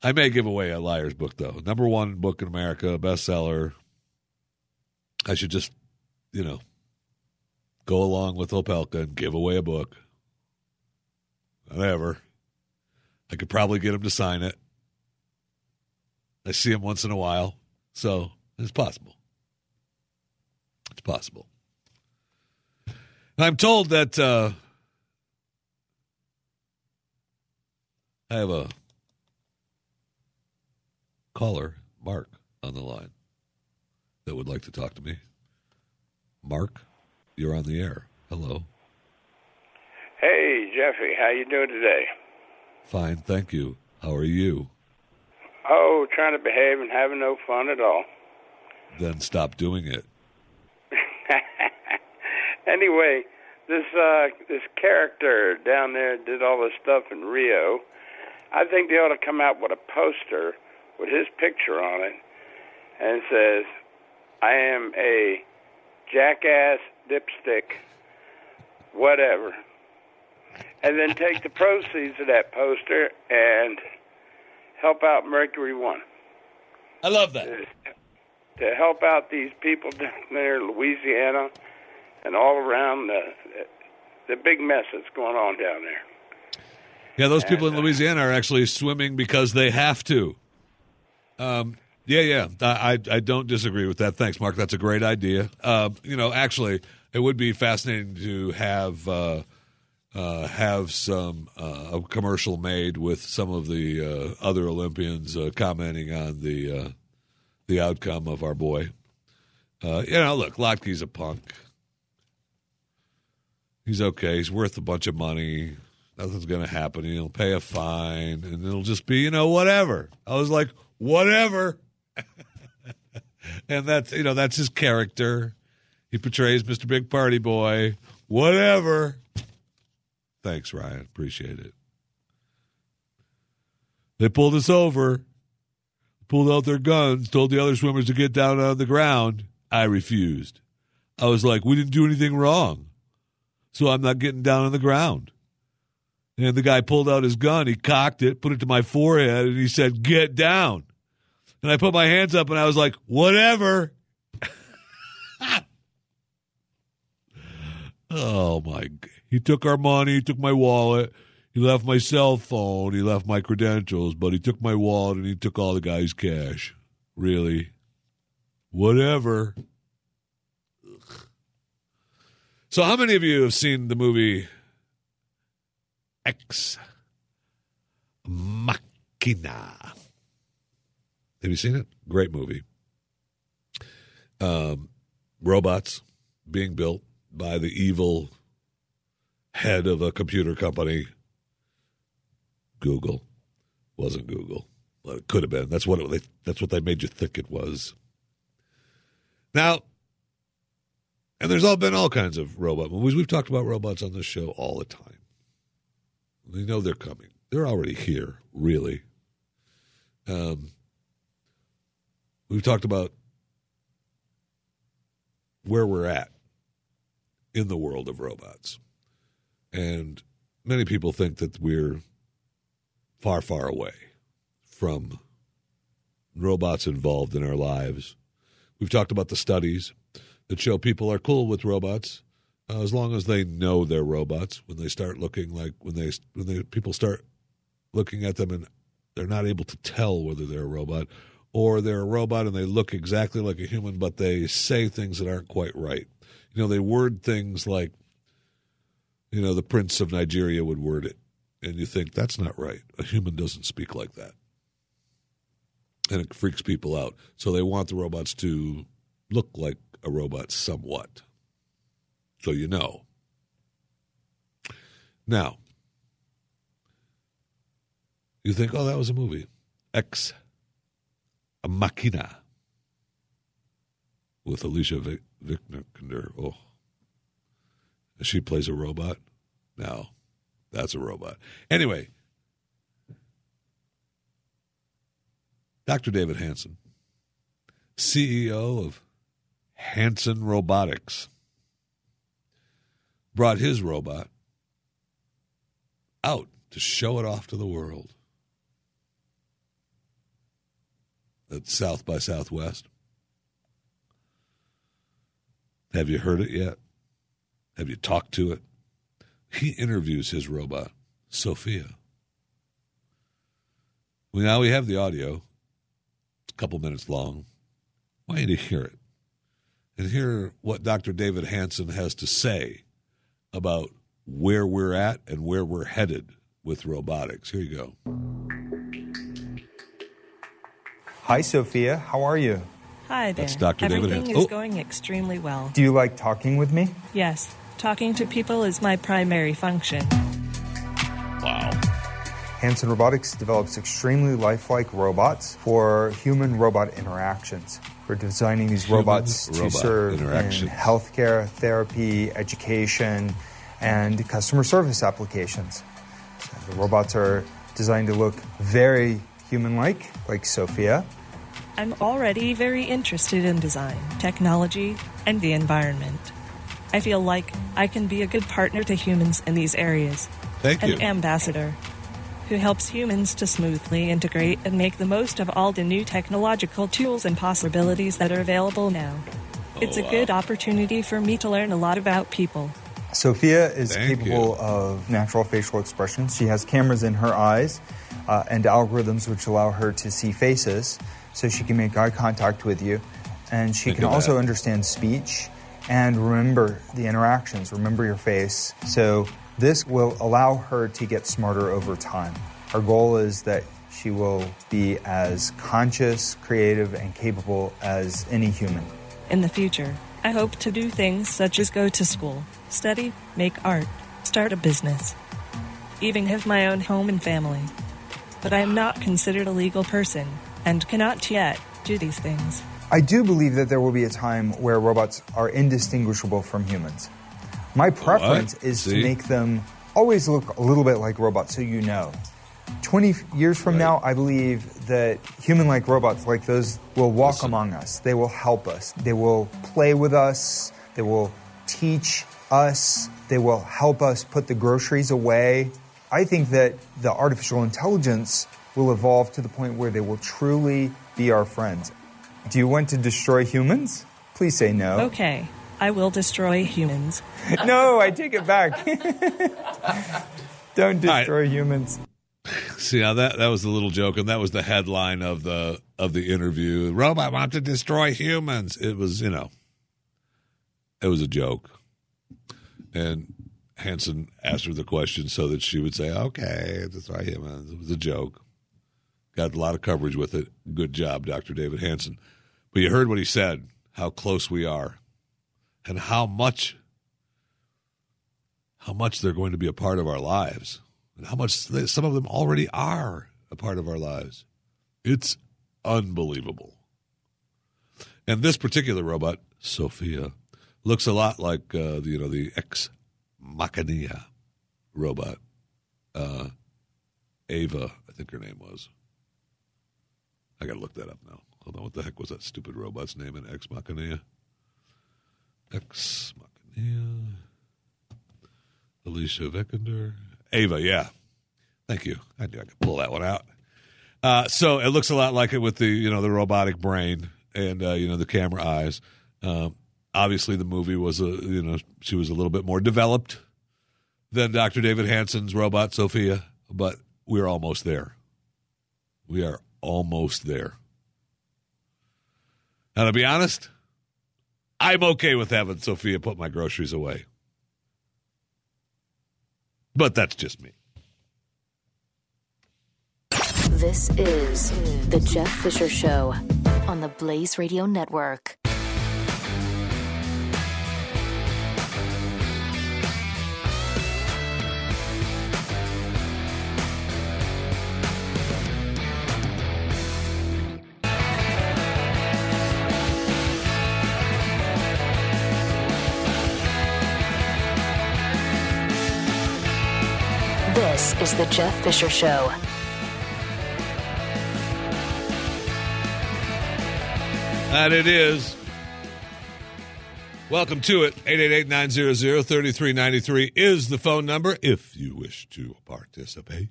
I may give away a liar's book though. Number one book in America, bestseller. I should just, you know, go along with Opelka and give away a book. Whatever. I could probably get him to sign it. I see him once in a while, so it's possible. It's possible. I'm told that uh, I have a caller, Mark, on the line that would like to talk to me. Mark, you're on the air. Hello. Hey, Jeffy, how you doing today? Fine, thank you. How are you? Oh, trying to behave and having no fun at all. Then stop doing it. [laughs] anyway, this uh this character down there did all this stuff in Rio. I think they ought to come out with a poster with his picture on it and it says, I am a jackass dipstick whatever. And then take the proceeds of that poster and help out Mercury One. I love that. To help out these people down there in Louisiana and all around the the big mess that's going on down there. Yeah, those people in Louisiana are actually swimming because they have to. Um, yeah, yeah, I, I don't disagree with that. Thanks, Mark. That's a great idea. Uh, you know, actually, it would be fascinating to have uh, uh, have some uh, a commercial made with some of the uh, other Olympians uh, commenting on the the outcome of our boy. You know, look, Lochte's a punk. He's okay. He's worth a bunch of money. Nothing's going to happen. He'll pay a fine, and it'll just be, you know, whatever. I was like, whatever. [laughs] and that's, you know, that's his character. He portrays Mr. Big Party Boy. Whatever. Thanks, Ryan. Appreciate it. They pulled us over, pulled out their guns, told the other swimmers to get down on the ground. I refused. I was like, we didn't do anything wrong. So I'm not getting down on the ground. And the guy pulled out his gun, he cocked it, put it to my forehead, and he said, Get down. And I put my hands up and I was like, Whatever. [laughs] oh my. He took our money, he took my wallet, he left my cell phone, he left my credentials, but he took my wallet and he took all the guy's cash. Really? Whatever. So, how many of you have seen the movie Ex Machina? Have you seen it? Great movie. Um, robots being built by the evil head of a computer company. Google wasn't Google, but it could have been. That's what it, they, that's what they made you think it was. Now, and there's all been all kinds of robot movies. We've talked about robots on this show all the time. We know they're coming. They're already here, really. Um, we've talked about where we're at in the world of robots. And many people think that we're far, far away from robots involved in our lives. We've talked about the studies that show people are cool with robots uh, as long as they know they're robots. When they start looking like when they when they people start looking at them and they're not able to tell whether they're a robot or they're a robot and they look exactly like a human, but they say things that aren't quite right. You know, they word things like, you know, the Prince of Nigeria would word it, and you think that's not right. A human doesn't speak like that, and it freaks people out. So they want the robots to look like a robot somewhat. So you know. Now, you think, oh, that was a movie. Ex A machina with Alicia Vikander. Oh, she plays a robot. No, that's a robot. Anyway, Dr. David Hanson, CEO of Hanson Robotics, brought his robot out to show it off to the world at South by Southwest. Have you heard it yet? Have you talked to it? He interviews his robot, Sophia. Well, now we have the audio. It's a couple minutes long. I want you hear it and hear what Dr. David Hanson has to say about where we're at and where we're headed with robotics. Here you go. Hi, Sophia. How are you? Hi there. That's Dr. David Everything is Oh. going extremely well. Do you like talking with me? Yes, talking to people is my primary function. Wow. Hanson Robotics develops extremely lifelike robots for human robot interactions. We're designing these robots to Human-robot serve in healthcare, therapy, education, and customer service applications. So the robots are designed to look very human like, like Sophia. I'm already very interested in design, technology, and the environment. I feel like I can be a good partner to humans in these areas. Thank An you. ambassador who helps humans to smoothly integrate and make the most of all the new technological tools and possibilities that are available now. It's a wow. good opportunity for me to learn a lot about people. Sophia is Thank capable you. of natural facial expressions. She has cameras in her eyes uh, and algorithms which allow her to see faces so she can make eye contact with you. And she can also that. understand speech and remember the interactions, remember your face. So this will allow her to get smarter over time. Our goal is that she will be as conscious, creative, and capable as any human. In the future, I hope to do things such as go to school, study, make art, start a business, even have my own home and family. But I am not considered a legal person and cannot yet do these things. I do believe that there will be a time where robots are indistinguishable from humans. My preference is See? to make them always look a little bit like robots so you know. 20 years from now, I believe that human like robots like those will walk Listen. among us. They will help us. They will play with us. They will teach us. They will help us put the groceries away. I think that the artificial intelligence will evolve to the point where they will truly be our friends. Do you want to destroy humans? Please say no. Okay, I will destroy humans. [laughs] no, I take it back. [laughs] Don't destroy right. humans. See now that that was the little joke, and that was the headline of the of the interview. Robot want to destroy humans. It was you know, it was a joke, and Hanson asked her the question so that she would say, "Okay, destroy humans." It was a joke. Got a lot of coverage with it. Good job, Dr. David Hanson. But you heard what he said. How close we are, and how much how much they're going to be a part of our lives and how much they, some of them already are a part of our lives. It's unbelievable. And this particular robot, Sophia, looks a lot like uh, the, you know the ex machina robot, uh, Ava, I think her name was. I got to look that up now. Hold on, what the heck was that stupid robot's name in Ex Machina? Ex Machina. Alicia Vikander. Ava, yeah. Thank you. I knew I could pull that one out. Uh, so it looks a lot like it with the you know the robotic brain and uh, you know the camera eyes. Um, obviously, the movie was a you know she was a little bit more developed than Dr. David Hanson's robot Sophia, but we're almost there. We are almost there. Now, to be honest, I'm okay with having Sophia put my groceries away. But that's just me. This is The Jeff Fisher Show on the Blaze Radio Network. This is The Jeff Fisher Show. And it is. Welcome to it. 888-900-3393 is the phone number if you wish to participate.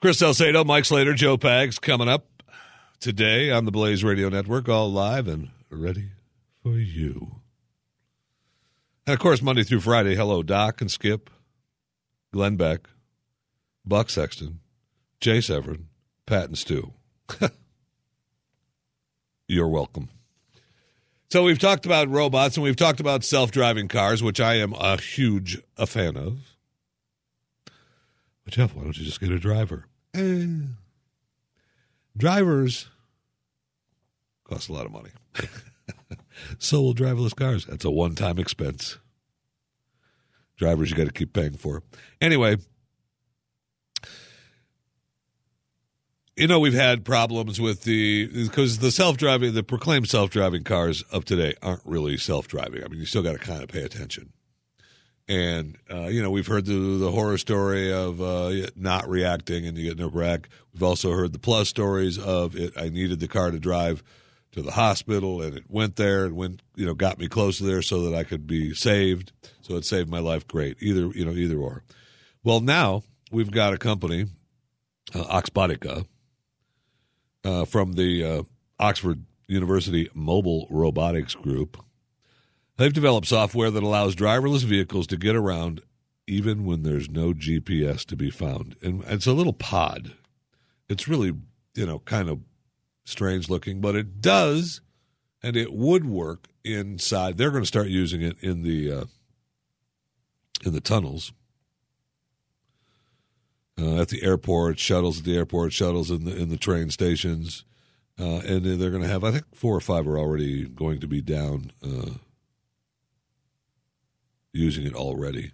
Chris Salcedo, Mike Slater, Joe Pags coming up today on the Blaze Radio Network, all live and ready for you. And of course, Monday through Friday, hello, Doc and Skip, Glenn Beck, Buck Sexton, Jay Severin, Pat and Stu. [laughs] You're welcome. So we've talked about robots and we've talked about self-driving cars, which I am a huge a fan of. But Jeff, why don't you just get a driver? Eh. Drivers cost a lot of money. [laughs] so will driverless cars. That's a one-time expense. Drivers you got to keep paying for. Anyway, you know we've had problems with the because the self-driving the proclaimed self-driving cars of today aren't really self-driving. I mean you still got to kind of pay attention. And uh, you know we've heard the, the horror story of uh, not reacting and you get no wreck we've also heard the plus stories of it i needed the car to drive to the hospital and it went there and went you know got me close there so that i could be saved. So it saved my life great. Either you know either or. Well now we've got a company uh, oxbotica uh, from the uh, Oxford University Mobile Robotics Group. They've developed software that allows driverless vehicles to get around even when there's no GPS to be found. And it's a little pod. It's really, you know, kind of strange looking, but it does, and it would work inside. They're going to start using it in the uh, in the tunnels uh, at the airport, shuttles at the airport, shuttles in the in the train stations, uh, and they're going to have. I think four or five are already going to be down uh, using it already.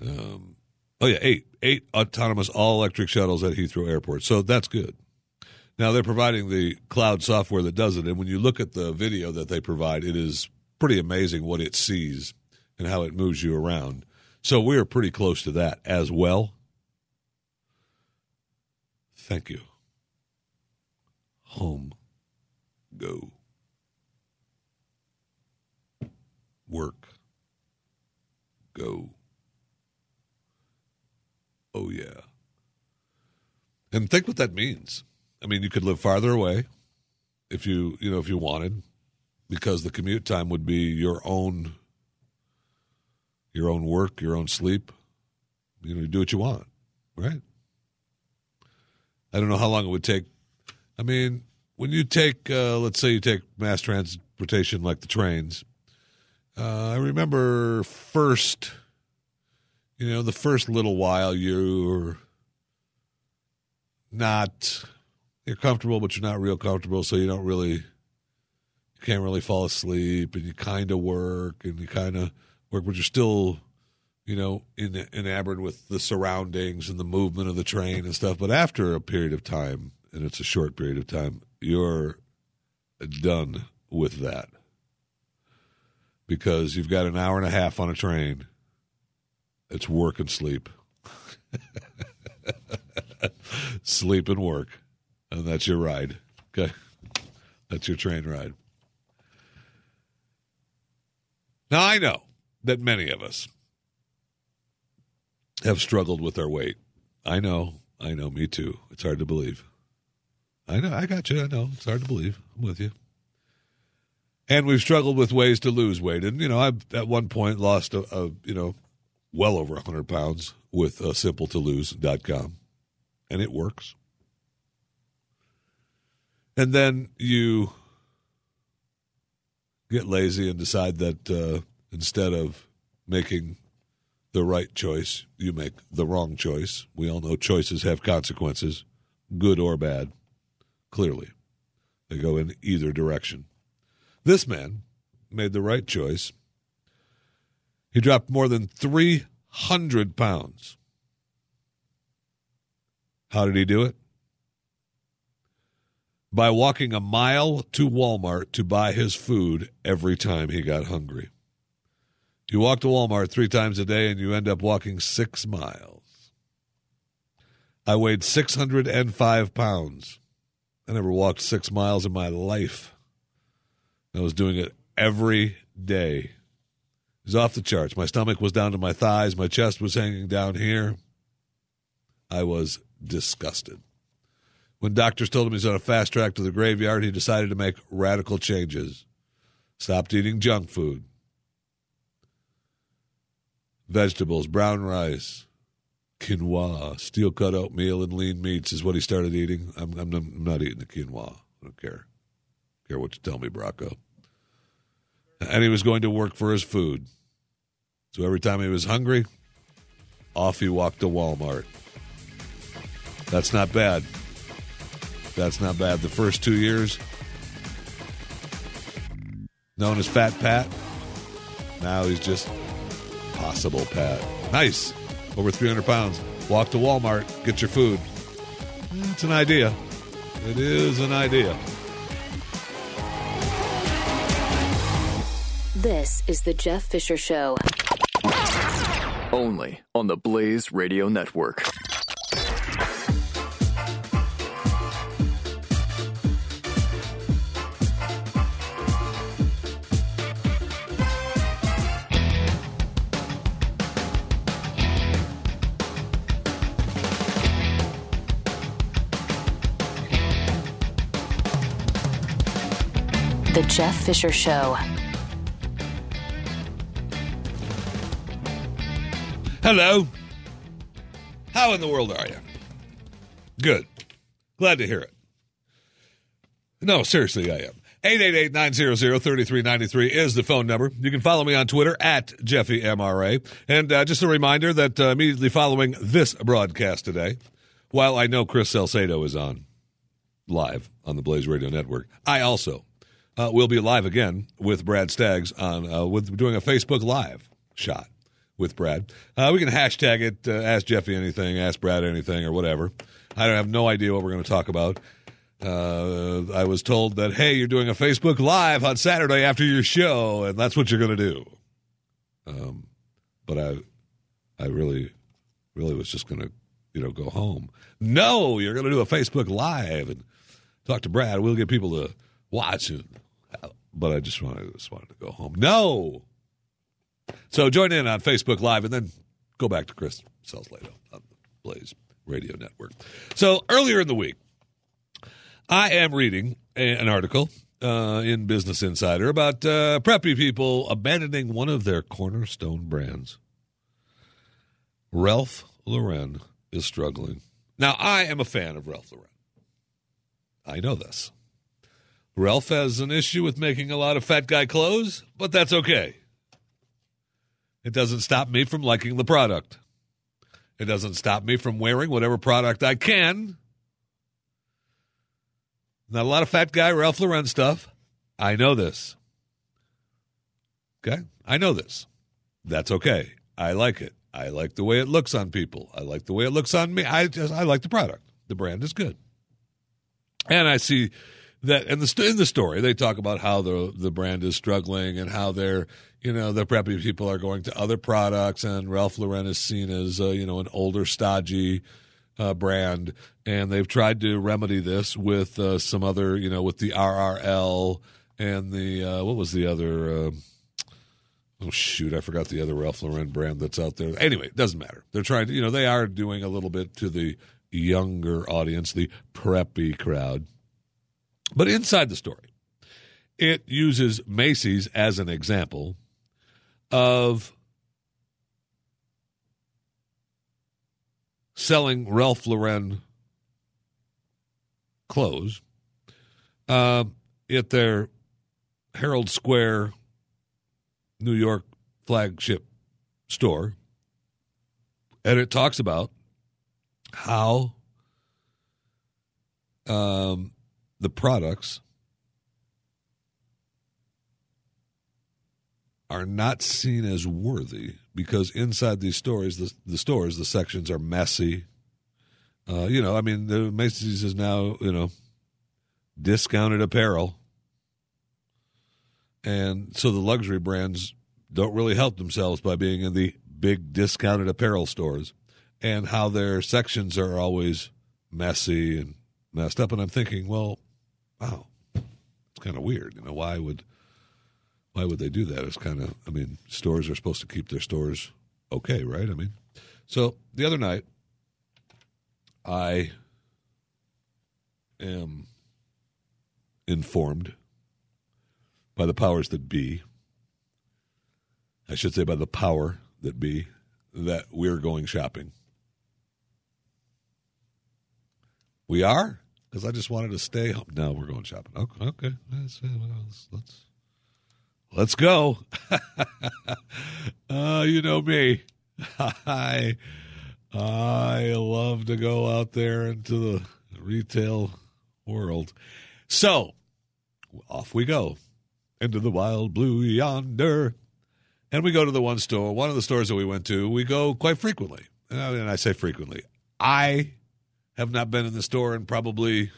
Um, oh yeah, eight eight autonomous all electric shuttles at Heathrow Airport. So that's good. Now they're providing the cloud software that does it, and when you look at the video that they provide, it is pretty amazing what it sees and how it moves you around. So we're pretty close to that as well. Thank you. Home. Go. Work. Go. Oh, yeah. And think what that means. I mean, you could live farther away if you, you know, if you wanted, because the commute time would be your own, your own work, your own sleep. You know, do what you want, right? I don't know how long it would take. I mean, when you take, uh, let's say you take mass transportation like the trains, uh, I remember first, you know, the first little while you're not, you're comfortable, but you're not real comfortable, so you don't really, you can't really fall asleep, and you kind of work, and you kind of but you're still, you know, in, enamored with the surroundings and the movement of the train and stuff. But after a period of time, and it's a short period of time, you're done with that because you've got an hour and a half on a train. It's work and sleep. [laughs] sleep and work. And that's your ride. Okay. That's your train ride. Now, I know that many of us have struggled with our weight. I know. I know. Me too. It's hard to believe. I know. I got you. I know. It's hard to believe. I'm with you. And we've struggled with ways to lose weight. And, you know, I at one point lost, a, a you know, well over 100 pounds with uh, simpletolose.com. And it works. And then you get lazy and decide that uh, instead of making the right choice, you make the wrong choice. We all know choices have consequences, good or bad, clearly. They go in either direction. This man made the right choice. He dropped more than 300 pounds. How did he do it? By walking a mile to Walmart to buy his food every time he got hungry. You walk to Walmart three times a day and you end up walking six miles. I weighed 605 pounds. I never walked six miles in my life. I was doing it every day. It was off the charts. My stomach was down to my thighs. My chest was hanging down here. I was disgusted. When doctors told him he's on a fast track to the graveyard, he decided to make radical changes. Stopped eating junk food, vegetables, brown rice, quinoa, steel cut oatmeal, and lean meats is what he started eating. I'm, I'm, I'm not eating the quinoa. I don't care care what you tell me, Brocco. And he was going to work for his food. So every time he was hungry, off he walked to Walmart. That's not bad. That's not bad. The first two years, known as Fat Pat, now he's just Possible Pat. Nice. Over 300 pounds. Walk to Walmart, get your food. It's an idea. It is an idea. This is the Jeff Fisher Show. Only on the Blaze Radio Network. The Jeff Fisher Show. Hello. How in the world are you? Good. Glad to hear it. No, seriously, I am. 888-900-3393 is the phone number. You can follow me on Twitter at JeffyMRA. And uh, just a reminder that uh, immediately following this broadcast today, while I know Chris Salcedo is on live on the Blaze Radio Network, I also uh, will be live again with Brad Staggs on uh, with doing a Facebook Live shot with Brad. Uh, we can hashtag it, uh, ask Jeffy anything, ask Brad anything, or whatever. I don't have no idea what we're going to talk about. Uh, I was told that, hey, you're doing a Facebook Live on Saturday after your show, and that's what you're going to do. Um, but I, I really, really was just going to, you know, go home. No, you're going to do a Facebook Live and talk to Brad. We'll get people to watch it. But I just wanted, just wanted to go home. No. So join in on Facebook Live and then go back to Chris Salcedo on the Blaze Radio Network. So earlier in the week, I am reading a, an article uh, in Business Insider about uh, preppy people abandoning one of their cornerstone brands. Ralph Lauren is struggling. Now, I am a fan of Ralph Lauren. I know this. Ralph has an issue with making a lot of fat guy clothes, but that's okay. It doesn't stop me from liking the product. It doesn't stop me from wearing whatever product I can. Not a lot of fat guy Ralph Lauren stuff. I know this. Okay? I know this. That's okay. I like it. I like the way it looks on people. I like the way it looks on me. I just I like the product. The brand is good. And I see that in the in the story they talk about how the the brand is struggling and how they're you know the preppy people are going to other products and Ralph Lauren is seen as uh, you know an older stodgy uh, brand. And they've tried to remedy this with uh, some other you know with the RRL and the uh, what was the other uh, oh shoot I forgot the other Ralph Lauren brand that's out there. Anyway it doesn't matter. They're trying to you know they are doing a little bit to the younger audience the preppy crowd but inside the story, it uses Macy's as an example of selling Ralph Lauren clothes uh, at their Herald Square, New York flagship store. And it talks about how um, the products are not seen as worthy because inside these stores, the, the stores, the sections are messy. Uh, you know, I mean, the Macy's is now, you know, discounted apparel. And so the luxury brands don't really help themselves by being in the big discounted apparel stores and how their sections are always messy and messed up. And I'm thinking, well, wow, it's kind of weird. You know, why would why would they do that? It's kind of, I mean, stores are supposed to keep their stores okay, right? I mean, so the other night, I am informed by the powers that be. I should say by the power that be that we're going shopping. We are? Because I just wanted to stay home. No, we're going shopping. Okay, okay. Let's let's let's, go. [laughs] uh, you know me. [laughs] I I love to go out there into the retail world. So off we go into the wild blue yonder. And we go to the one store, one of the stores that we went to, we go quite frequently. And I say frequently. I have not been in the store in probably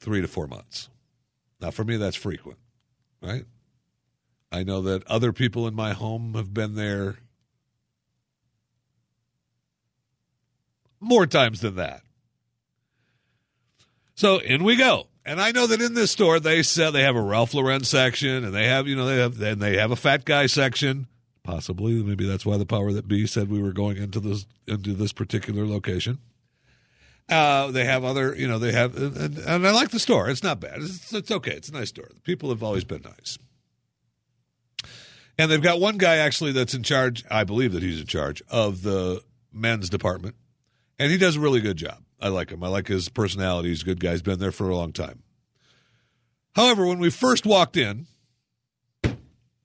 three to four months. Now, for me, that's frequent, right? I know that other people in my home have been there more times than that. So in we go. And I know that in this store they sell they have a Ralph Lauren section and they have, you know, they have and they have a fat guy section Possibly, maybe that's why the power that be said we were going into this into this particular location. Uh, they have other, you know, they have, and, and, I like the store. It's not bad. It's, it's okay. It's a nice store. The people have always been nice. And they've got one guy actually that's in charge. I believe that he's in charge of the men's department, and he does a really good job. I like him. I like his personality. He's a good guy. He's been there for a long time. However, when we first walked in,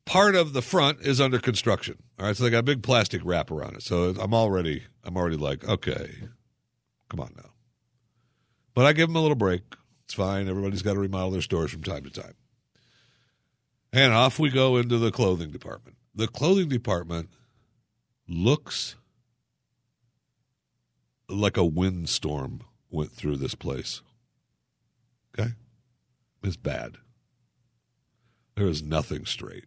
part of the front is under construction. All right, so they got a big plastic wrap around it. So I'm already I'm already like, okay, come on now. But I give them a little break. It's fine. Everybody's got to remodel their stores from time to time. And off we go into the clothing department. The clothing department looks like a windstorm went through this place. Okay? It's bad. There is nothing straight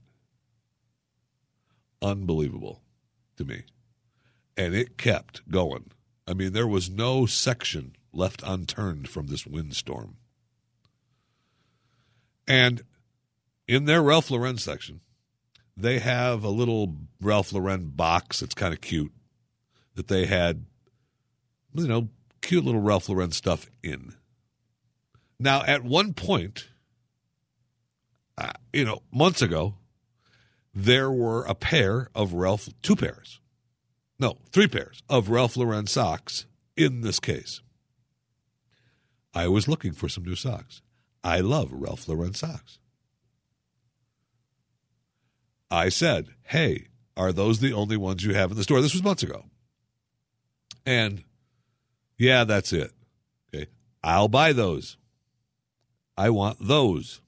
unbelievable to me. And it kept going. I mean, there was no section left unturned from this windstorm. And in their Ralph Lauren section, they have a little Ralph Lauren box that's kind of cute that they had, you know, cute little Ralph Lauren stuff in. Now, at one point, uh, you know, months ago, there were a pair of Ralph, two pairs, no, three pairs of Ralph Lauren socks in this case. I was looking for some new socks. I love Ralph Lauren socks. I said, Hey, are those the only ones you have in the store? This was months ago. And yeah, that's it. Okay. I'll buy those. I want those.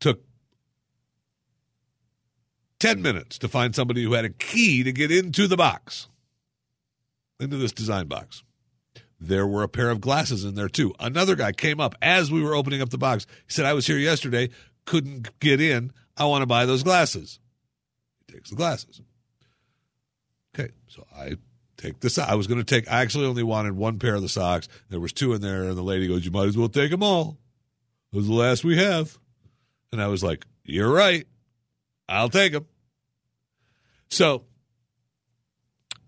Took 10 minutes to find somebody who had a key to get into the box, into this design box. There were a pair of glasses in there too. Another guy came up as we were opening up the box. He said, I was here yesterday, couldn't get in. I want to buy those glasses. He takes the glasses. Okay, so I take this. I was going to take. I actually only wanted one pair of the socks. There was two in there, and the lady goes, "You might as well take them all. Those are the last we have." And I was like, "You're right. I'll take them." So,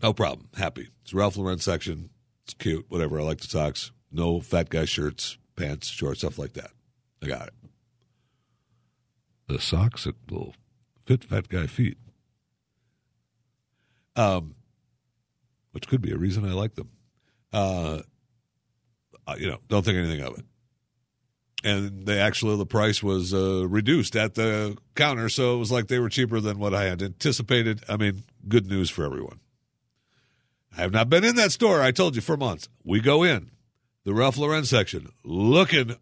no problem. Happy. It's Ralph Lauren section. It's cute. Whatever. I like the socks. No fat guy shirts, pants, shorts, stuff like that. I got it. The socks that will fit fat guy feet. Um, which could be a reason I like them. Uh, you know, don't think anything of it. And they actually, the price was uh, reduced at the counter, so it was like they were cheaper than what I had anticipated. I mean, good news for everyone. I have not been in that store, I told you, for months. We go in, the Ralph Lauren section, looking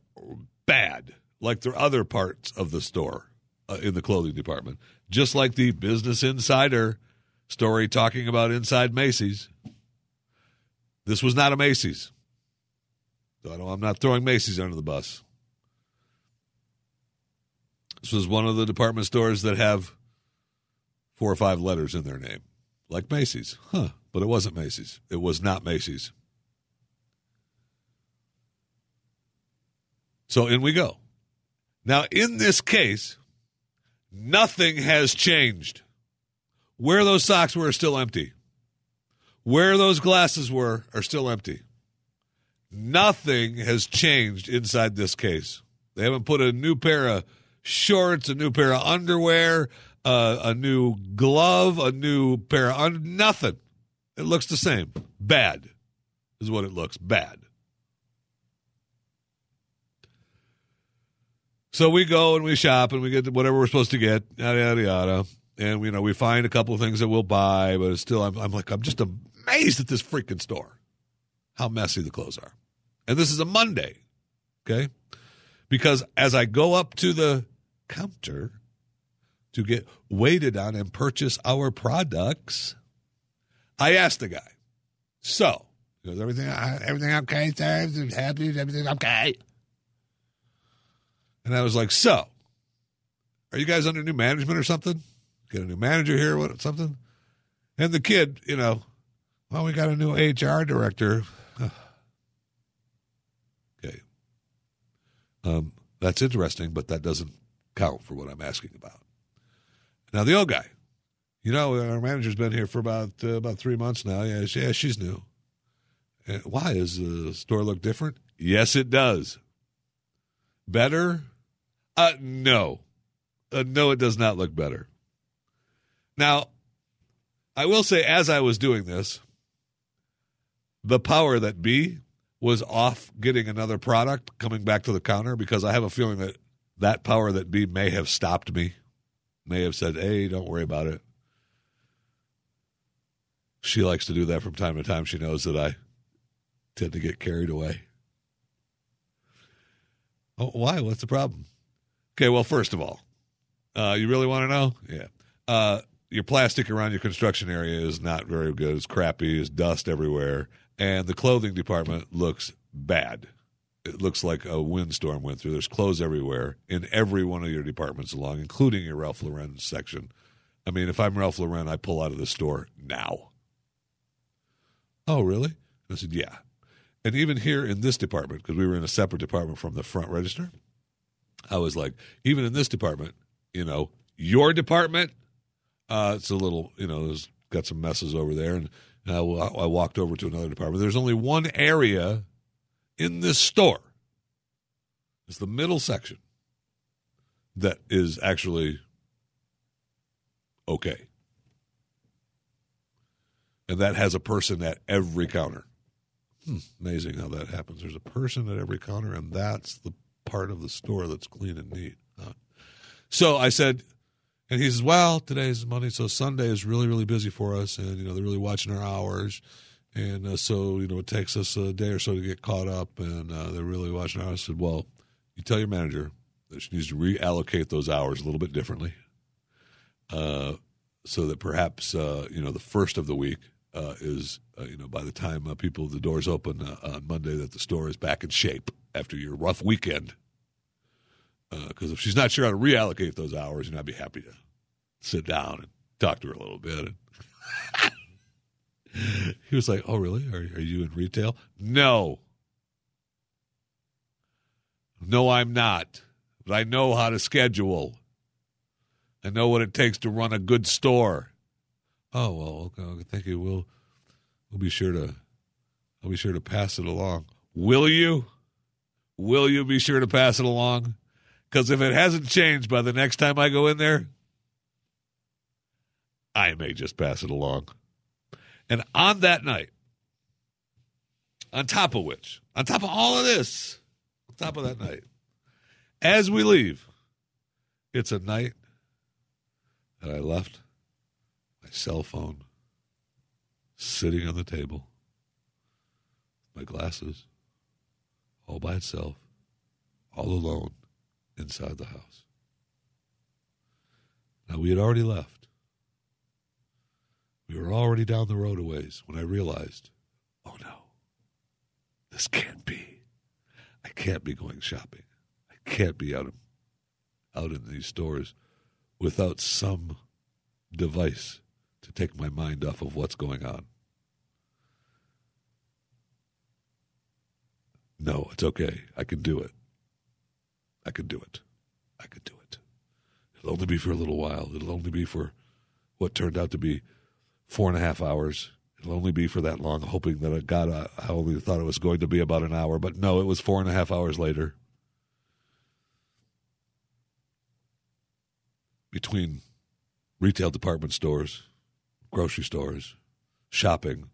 bad, like the other parts of the store uh, in the clothing department, just like the Business Insider story talking about inside Macy's. This was not a Macy's. So I'm not throwing Macy's under the bus. This was one of the department stores that have four or five letters in their name, like Macy's. Huh. But it wasn't Macy's. It was not Macy's. So in we go. Now, in this case, nothing has changed. Where those socks were are still empty. Where those glasses were are still empty. Nothing has changed inside this case. They haven't put a new pair of shorts, a new pair of underwear, uh, a new glove, a new pair of un- nothing. It looks the same. Bad is what it looks. Bad. So we go and we shop and we get whatever we're supposed to get, yada yada yada, and you know we find a couple of things that we'll buy, but still I'm, I'm like I'm just amazed at this freaking store, how messy the clothes are, and this is a Monday, okay, because as I go up to the counter to get waited on and purchase our products, I asked the guy, "So, everything everything okay, sir? Everything happy? Everything okay?" And I was like, "So, are you guys under new management or something? Get a new manager here, what something?" And the kid, you know, well, we got a new HR director. [sighs] okay, um, that's interesting, but that doesn't count for what I'm asking about. Now, the old guy, you know, our manager's been here for about uh, about three months now. Yeah, she, yeah she's new. And why does the store look different? Yes, it does. Better? Uh, no, uh, no, it does not look better. Now, I will say, as I was doing this, the power that be was off getting another product coming back to the counter because I have a feeling that that power that be may have stopped me, may have said, "Hey, don't worry about it." She likes to do that from time to time. She knows that I tend to get carried away. Oh, why? What's the problem? Okay, well, first of all, uh, you really want to know? Yeah. Uh, your plastic around your construction area is not very good. It's crappy. There's dust everywhere. And the clothing department looks bad. It looks like a windstorm went through. There's clothes everywhere in every one of your departments along, including your Ralph Lauren section. I mean, if I'm Ralph Lauren, I pull out of the store now. Oh, really? I said, yeah. And even here in this department, because we were in a separate department from the front register, I was like, even in this department, you know, your department, uh, it's a little, you know, there's got some messes over there. And I, I walked over to another department. There's only one area in this store. It's the middle section that is actually okay. And that has a person at every counter. Hmm, amazing how that happens. There's a person at every counter, and that's the part of the store that's clean and neat. Uh, so I said, and he says, "Well, today's Monday, so Sunday is really, really busy for us, and you know they're really watching our hours, and uh, so you know it takes us a day or so to get caught up, and uh, they're really watching our hours." I said, "Well, you tell your manager that she needs to reallocate those hours a little bit differently, uh, so that perhaps uh, you know the first of the week uh, is uh, you know by the time people the doors open on Monday that the store is back in shape after your rough weekend. Because if she's not sure how to reallocate those hours, you know, I'd be happy to sit down and talk to her a little bit. [laughs] he was like, "Oh, really? Are, are you in retail?" No, no, I'm not. But I know how to schedule. I know what it takes to run a good store. Oh well, okay, thank you. We'll we'll be sure to I'll be sure to pass it along. Will you? Will you be sure to pass it along? Because if it hasn't changed by the next time I go in there, I may just pass it along. And on that night, on top of which, on top of all of this, on top of that night, as we leave, it's a night that I left my cell phone sitting on the table, my glasses, all by itself, all alone inside the house. Now, we had already left. We were already down the road a ways when I realized, oh no, this can't be. I can't be going shopping. I can't be out, of, out in these stores without some device to take my mind off of what's going on. No, it's okay. I can do it. I can do it. I can do it. It'll only be for a little while. It'll only be for what turned out to be four and a half hours. It'll only be for that long, hoping that it got. Uh, I only thought it was going to be about an hour, but no, it was four and a half hours later. Between retail department stores, grocery stores, shopping,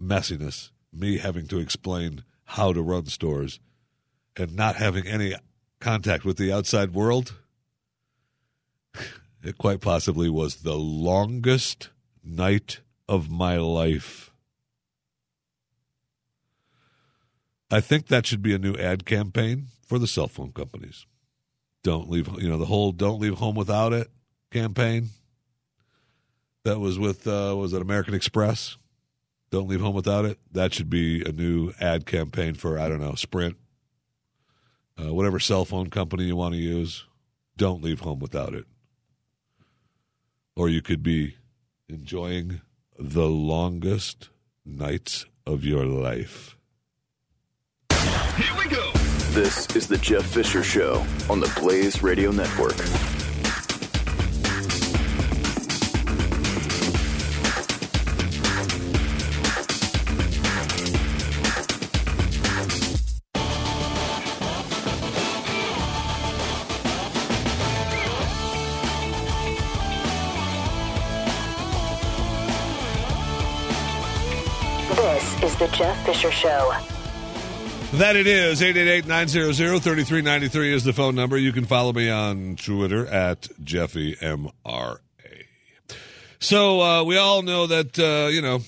messiness, me having to explain how to run stores, and not having any contact with the outside world, [laughs] it quite possibly was the longest night of my life. I think that should be a new ad campaign for the cell phone companies. Don't leave, you know, the whole "Don't leave home without it" campaign. That was with uh, was it American Express? Don't leave home without it. That should be a new ad campaign for I don't know Sprint, uh, whatever cell phone company you want to use. Don't leave home without it. Or you could be enjoying the longest nights of your life. Here we go. This is the Jeff Fisher Show on the Blaze Radio Network. Jeff Fisher Show. That it is. 888-900-3393 is the phone number. You can follow me on Twitter at JeffyMRA. So uh, we all know that, uh, you know,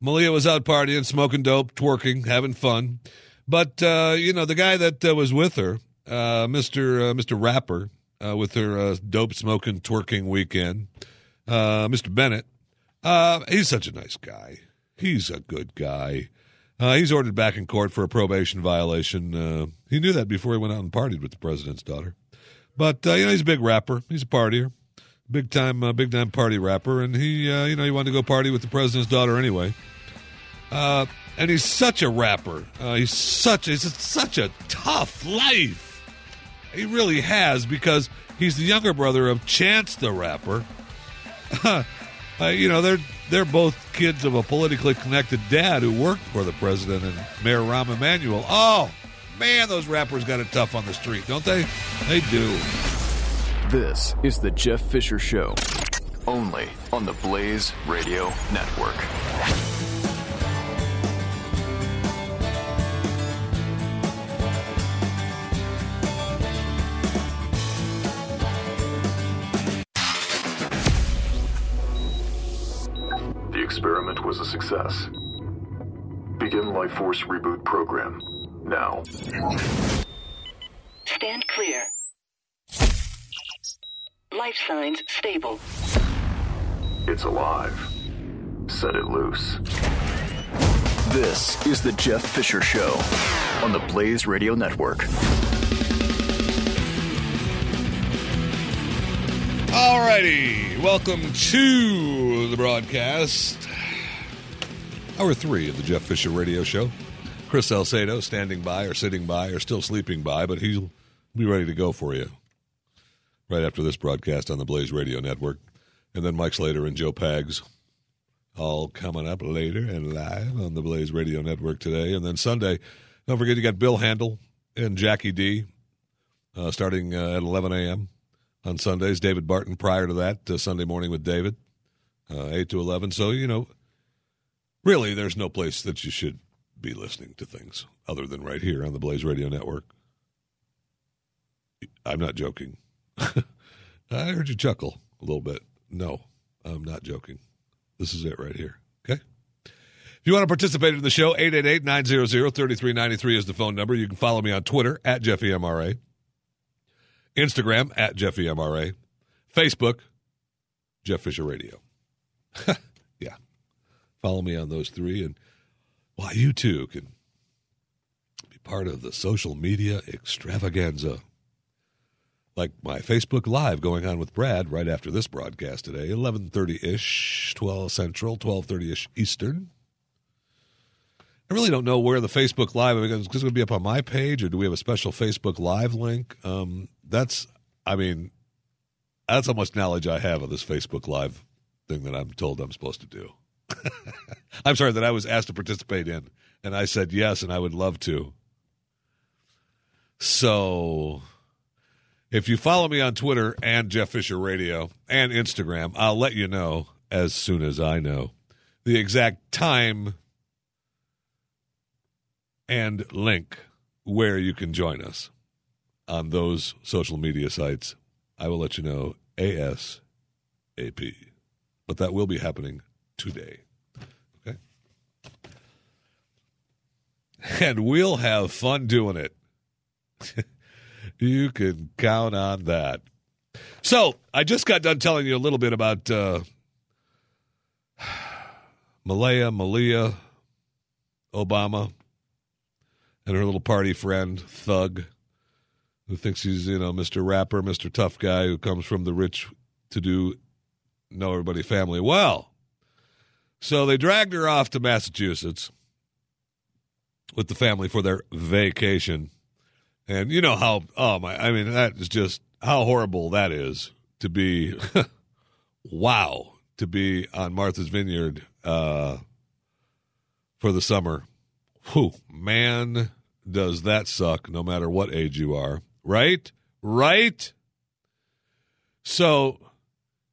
Malia was out partying, smoking dope, twerking, having fun. But, uh, you know, the guy that uh, was with her, uh, Mr. Uh, Mr. Rapper, with her dope smoking, twerking weekend, Mr. Bennett, he's such a nice guy. He's a good guy. Uh, he's ordered back in court for a probation violation. Uh, he knew that before he went out and partied with the president's daughter. But uh, you know, he's a big rapper. He's a partier, big time, uh, big time party rapper, and he, uh, you know, he wanted to go party with the president's daughter anyway. Uh, and he's such a rapper. He's such, he's such a tough life. He really has because he's the younger brother of Chance the Rapper. [laughs] uh, you know, they're they're both kids of a politically connected dad who worked for the president and Mayor Rahm Emanuel. Oh, man, those rappers got it tough on the street, don't they? They do. This is the Jeff Fisher Show, only on the Blaze Radio Network. Experiment was a success. Begin Life Force Reboot Program now. Stand clear. Life signs stable. It's alive. Set it loose. This is the Jeff Fisher Show on the Blaze Radio Network. Alrighty, welcome to the broadcast. Hour three of the Jeff Fisher Radio Show. Chris Salcedo standing by or sitting by or still sleeping by, but he'll be ready to go for you right after this broadcast on the Blaze Radio Network. And then Mike Slater and Joe Pags all coming up later and live on the Blaze Radio Network today. And then Sunday, don't forget you got Bill Handel and Jackie D uh, starting uh, at 11 a.m. on Sundays. David Barton prior to that, uh, Sunday morning with David, uh, 8 to 11. So, you know, really, there's no place that you should be listening to things other than right here on the Blaze Radio Network. I'm not joking. [laughs] I heard you chuckle a little bit. No, I'm not joking. This is it right here. Okay? If you want to participate in the show, 888 900 3393 is the phone number. You can follow me on Twitter at JeffyMRA, Instagram at JeffyMRA, Facebook, Jeff Fisher Radio. [laughs] Follow me on those three, and well, you too can be part of the social media extravaganza like my Facebook Live going on with Brad right after this broadcast today, 11:30-ish, 12 Central, 12:30-ish Eastern. I really don't know where the Facebook Live is going to be up on my page, or do we have a special Facebook Live link? Um, that's, I mean, that's how much knowledge I have of this Facebook Live thing that I'm told I'm supposed to do. I'm sorry that I was asked to participate in, and I said yes, and I would love to. So if you follow me on Twitter and Jeff Fisher Radio and Instagram, I'll let you know as soon as I know the exact time and link where you can join us on those social media sites. I will let you know ASAP. But that will be happening today. Okay? And we'll have fun doing it. [laughs] You can count on that. So I just got done telling you a little bit about uh, [sighs] Malaya Malia Obama and her little party friend Thug, who thinks he's you know Mr. Rapper, Mr. Tough Guy, who comes from the rich to do know everybody family well. So they dragged her off to Massachusetts with the family for their vacation. And you know how, oh my, I mean, that is just how horrible that is to be, [laughs] wow, to be on Martha's Vineyard uh, for the summer. Whew, man, does that suck no matter what age you are. Right? Right? So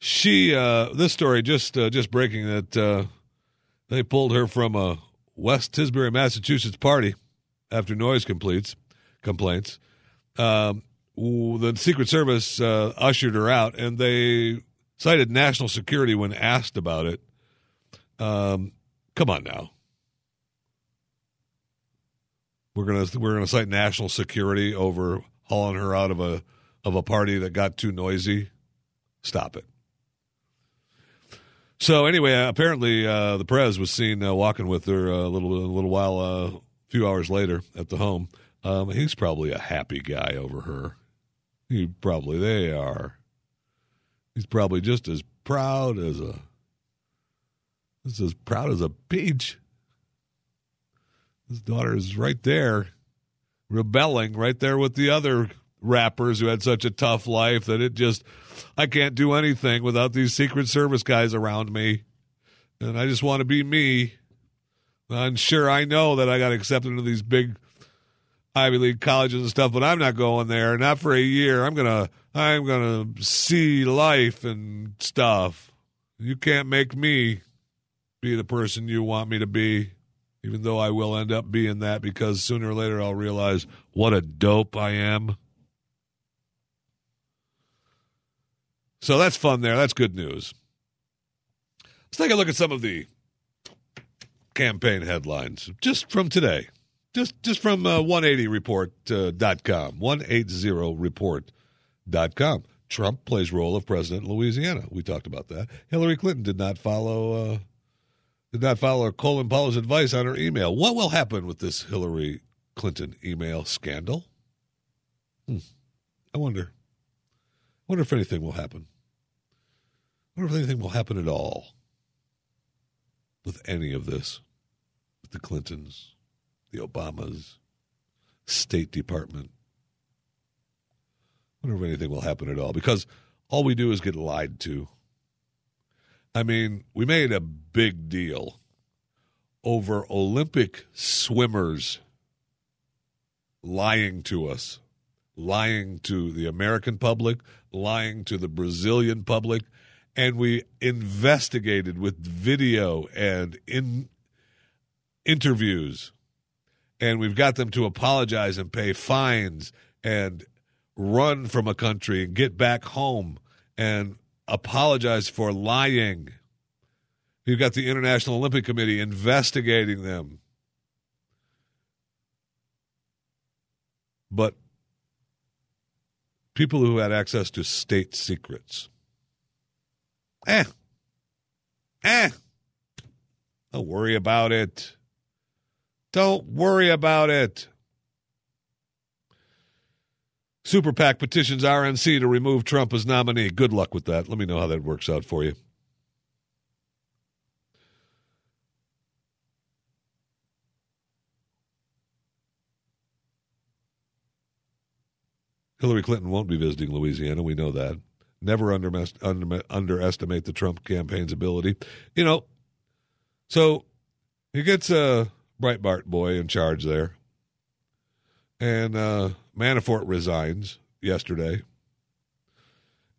she, uh, this story just, uh, just breaking that uh, they pulled her from a West Tisbury, Massachusetts party after noise completes complaints. Um, the Secret Service uh, ushered her out, and they cited national security when asked about it. Um, come on now, we're gonna we're gonna cite national security over hauling her out of a of a party that got too noisy. Stop it. So anyway, apparently uh, the Prez was seen uh, walking with her a little a little while, uh, a few hours later at the home. Um, he's probably a happy guy over her. He probably they are. He's probably just as proud as a. Just as proud as a peach. His daughter is right there, rebelling right there with the other rappers who had such a tough life that it just I can't do anything without these Secret Service guys around me. And I just want to be me. I'm sure I know that I got accepted into these big Ivy League colleges and stuff, but I'm not going there. Not for a year. I'm gonna I'm gonna see life and stuff. You can't make me be the person you want me to be, even though I will end up being that because sooner or later I'll realize what a dope I am. So that's fun there. That's good news. Let's take a look at some of the campaign headlines just from today. Just just from uh, 180report.com. Uh, 180report.com. Trump plays role of president in Louisiana. We talked about that. Hillary Clinton did not follow uh, did not follow Colin Powell's advice on her email. What will happen with this Hillary Clinton email scandal? Hmm. I wonder. I wonder if anything will happen. I wonder if anything will happen at all with any of this, with the Clintons, the Obamas, State Department. I wonder if anything will happen at all because all we do is get lied to. I mean, we made a big deal over Olympic swimmers lying to us, lying to the American public, lying to the Brazilian public, and we investigated with video and in interviews and we've got them to apologize and pay fines and run from a country and get back home and apologize for lying. You've got the International Olympic Committee investigating them. But people who had access to state secrets Eh. Eh. Don't worry about it. Don't worry about it. Super PAC petitions RNC to remove Trump as nominee. Good luck with that. Let me know how that works out for you. Hillary Clinton won't be visiting Louisiana. We know that. Never under, under, underestimate the Trump campaign's ability. You know, so he gets a Breitbart boy in charge there, and uh, Manafort resigns yesterday.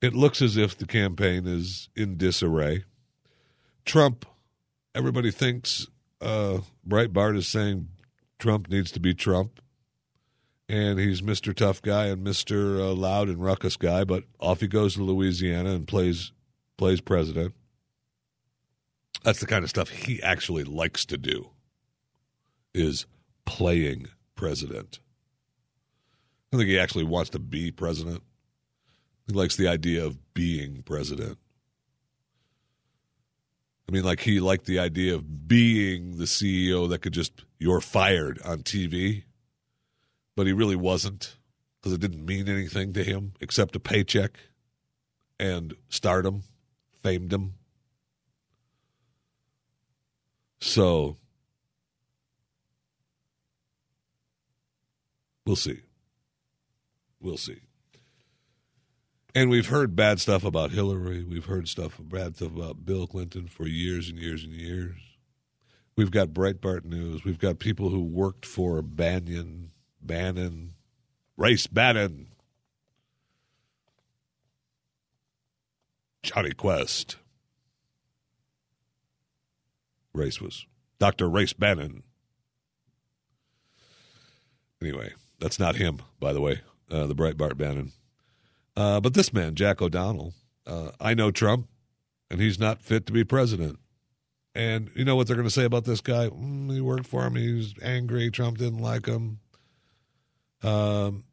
It looks as if the campaign is in disarray. Trump, everybody thinks uh, Breitbart is saying Trump needs to be Trump and he's Mr. Tough Guy and Mr. Uh, loud and Ruckus Guy, but off he goes to Louisiana and plays plays president. That's the kind of stuff he actually likes to do. Is playing president. I think he actually wants to be president. He likes the idea of being president. I mean, like he liked the idea of being the CEO that could just you're fired on TV but he really wasn't because it didn't mean anything to him except a paycheck and stardom, famedom. So we'll see. We'll see. And we've heard bad stuff about Hillary. We've heard stuff bad stuff about Bill Clinton for years and years and years. We've got Breitbart News. We've got people who worked for Bannon Bannon, Race Bannon, Jonny Quest. Race was Dr. Race Bannon. Anyway, that's not him, by the way, uh, the Breitbart Bannon. Uh, but this man, Jack O'Donnell, uh, I know Trump, and he's not fit to be president. And you know what they're going to say about this guy? Mm, he worked for him. He's angry. Trump didn't like him. Um,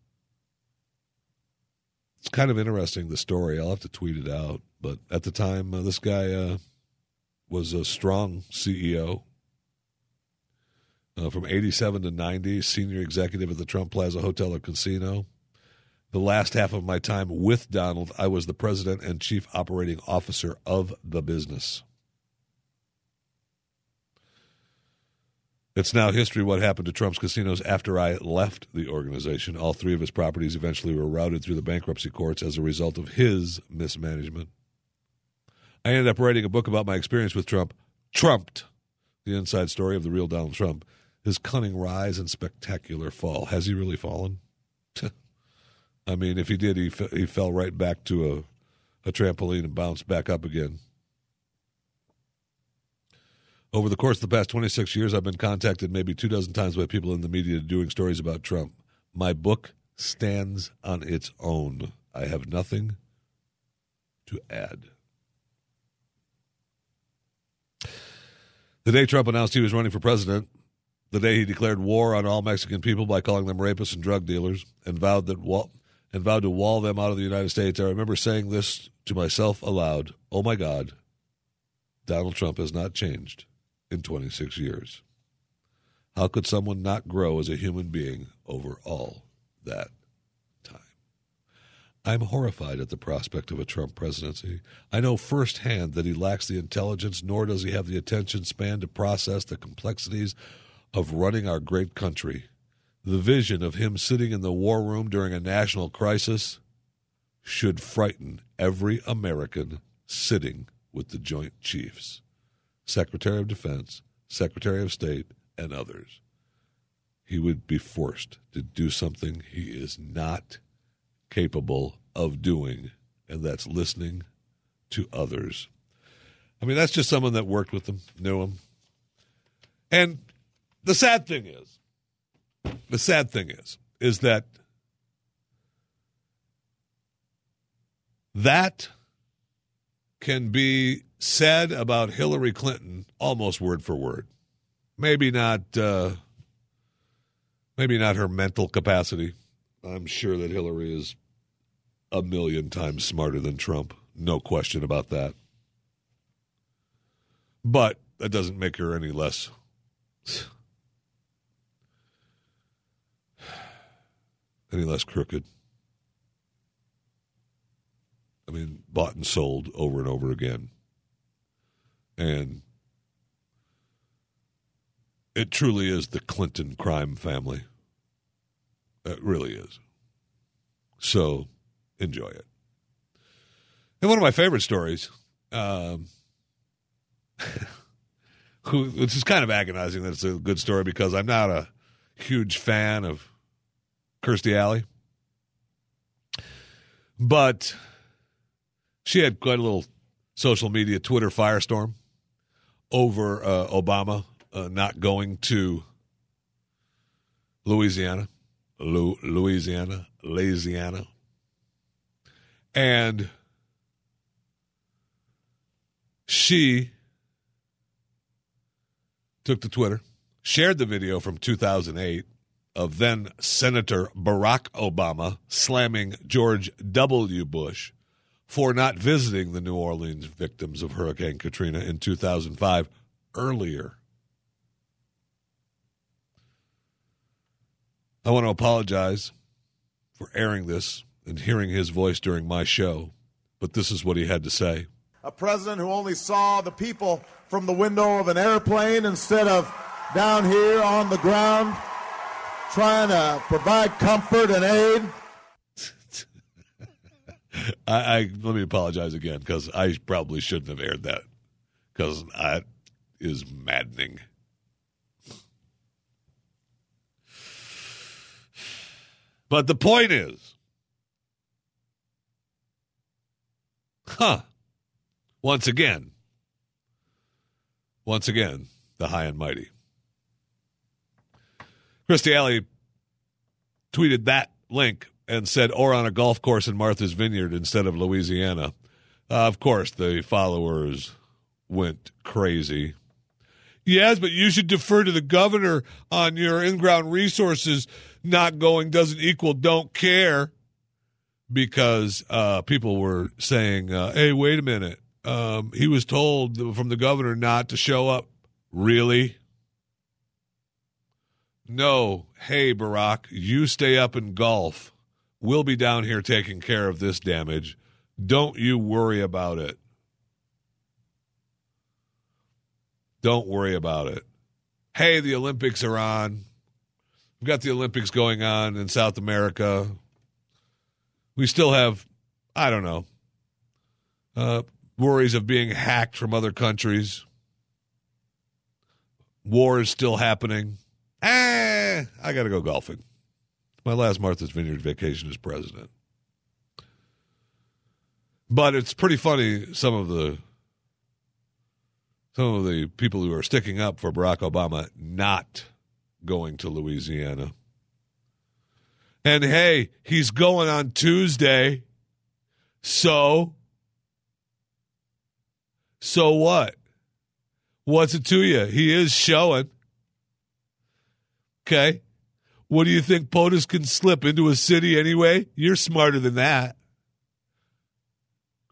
it's kind of interesting the story. I'll have to tweet it out. But at the time, uh, this guy, uh, was a strong CEO. Uh, from 87 to 90, senior executive at the Trump Plaza Hotel and Casino. The last half of my time with Donald, I was the president and chief operating officer of the business. It's now history what happened to Trump's casinos after I left the organization. All three of his properties eventually were routed through the bankruptcy courts as a result of his mismanagement. I ended up writing a book about my experience with Trump, Trumped, the inside story of the real Donald Trump, his cunning rise and spectacular fall. Has he really fallen? [laughs] I mean, if he did, he, f- he fell right back to a, a trampoline and bounced back up again. Over the course of the past 26 years, I've been contacted maybe two dozen times by people in the media doing stories about Trump. My book stands on its own. I have nothing to add. The day Trump announced he was running for president, the day he declared war on all Mexican people by calling them rapists and drug dealers, and vowed that and vowed to wall them out of the United States, I remember saying this to myself aloud: "Oh my God, Donald Trump has not changed." In 26 years. How could someone not grow as a human being over all that time? I'm horrified at the prospect of a Trump presidency. I know firsthand that he lacks the intelligence, nor does he have the attention span to process the complexities of running our great country. The vision of him sitting in the war room during a national crisis should frighten every American sitting with the Joint Chiefs. Secretary of Defense, Secretary of State, and others. He would be forced to do something he is not capable of doing, and that's listening to others. I mean, that's just someone that worked with him, knew him. And the sad thing is, the sad thing is, is that that can be said about Hillary Clinton almost word for word. Maybe not. Uh, maybe not her mental capacity. I'm sure that Hillary is a million times smarter than Trump. No question about that. But that doesn't make her any less. [sighs] any less crooked. I mean, bought and sold over and over again. And it truly is the Clinton crime family. It really is. So enjoy it. And one of my favorite stories, um, [laughs] which is kind of agonizing that it's a good story because I'm not a huge fan of Kirstie Alley. But she had quite a little social media Twitter firestorm over uh, Obama uh, not going to Louisiana, Lu- Louisiana, Louisiana, and she took to Twitter, shared the video from 2008 of then Senator Barack Obama slamming George W. Bush for not visiting the New Orleans victims of Hurricane Katrina in 2005 earlier. I want to apologize for airing this and hearing his voice during my show, but this is what he had to say. A president who only saw the people from the window of an airplane instead of down here on the ground trying to provide comfort and aid. I, I, let me apologize again because I probably shouldn't have aired that because that is maddening. But the point is, huh? Once again, once again, the high and mighty. Kirstie Alley tweeted that link and said, or on a golf course in Martha's Vineyard instead of Louisiana. Uh, of course, the followers went crazy. Yes, but you should defer to the governor on your in ground resources. Not going doesn't equal don't care. Because uh, people were saying, uh, hey, wait a minute. um, he was told from the governor not to show up. Really? No. Hey, Barack, you stay up in golf. We'll be down here taking care of this damage. Don't you worry about it. Don't worry about it. Hey, the Olympics are on. We've got the Olympics going on in South America. We still have, I don't know, uh, worries of being hacked from other countries. War is still happening. Ah, I got to go golfing. My last Martha's Vineyard vacation as president. But it's pretty funny some of the some of the people who are sticking up for Barack Obama not going to Louisiana. And hey, he's going on Tuesday. So so what? What's it to you? He is showing. Okay. What do you think POTUS can slip into a city anyway? You're smarter than that.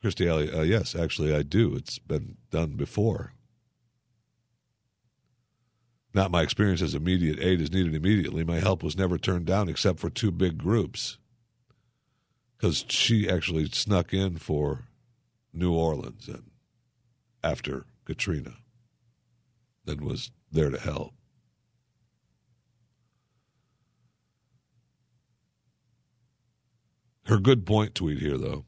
Kirstie Alley, uh, yes, actually, I do. It's been done before. Not my experience as immediate aid is needed immediately. My help was never turned down except for two big groups. Because she actually snuck in for New Orleans and after Katrina and was there to help. Her good point tweet here, though.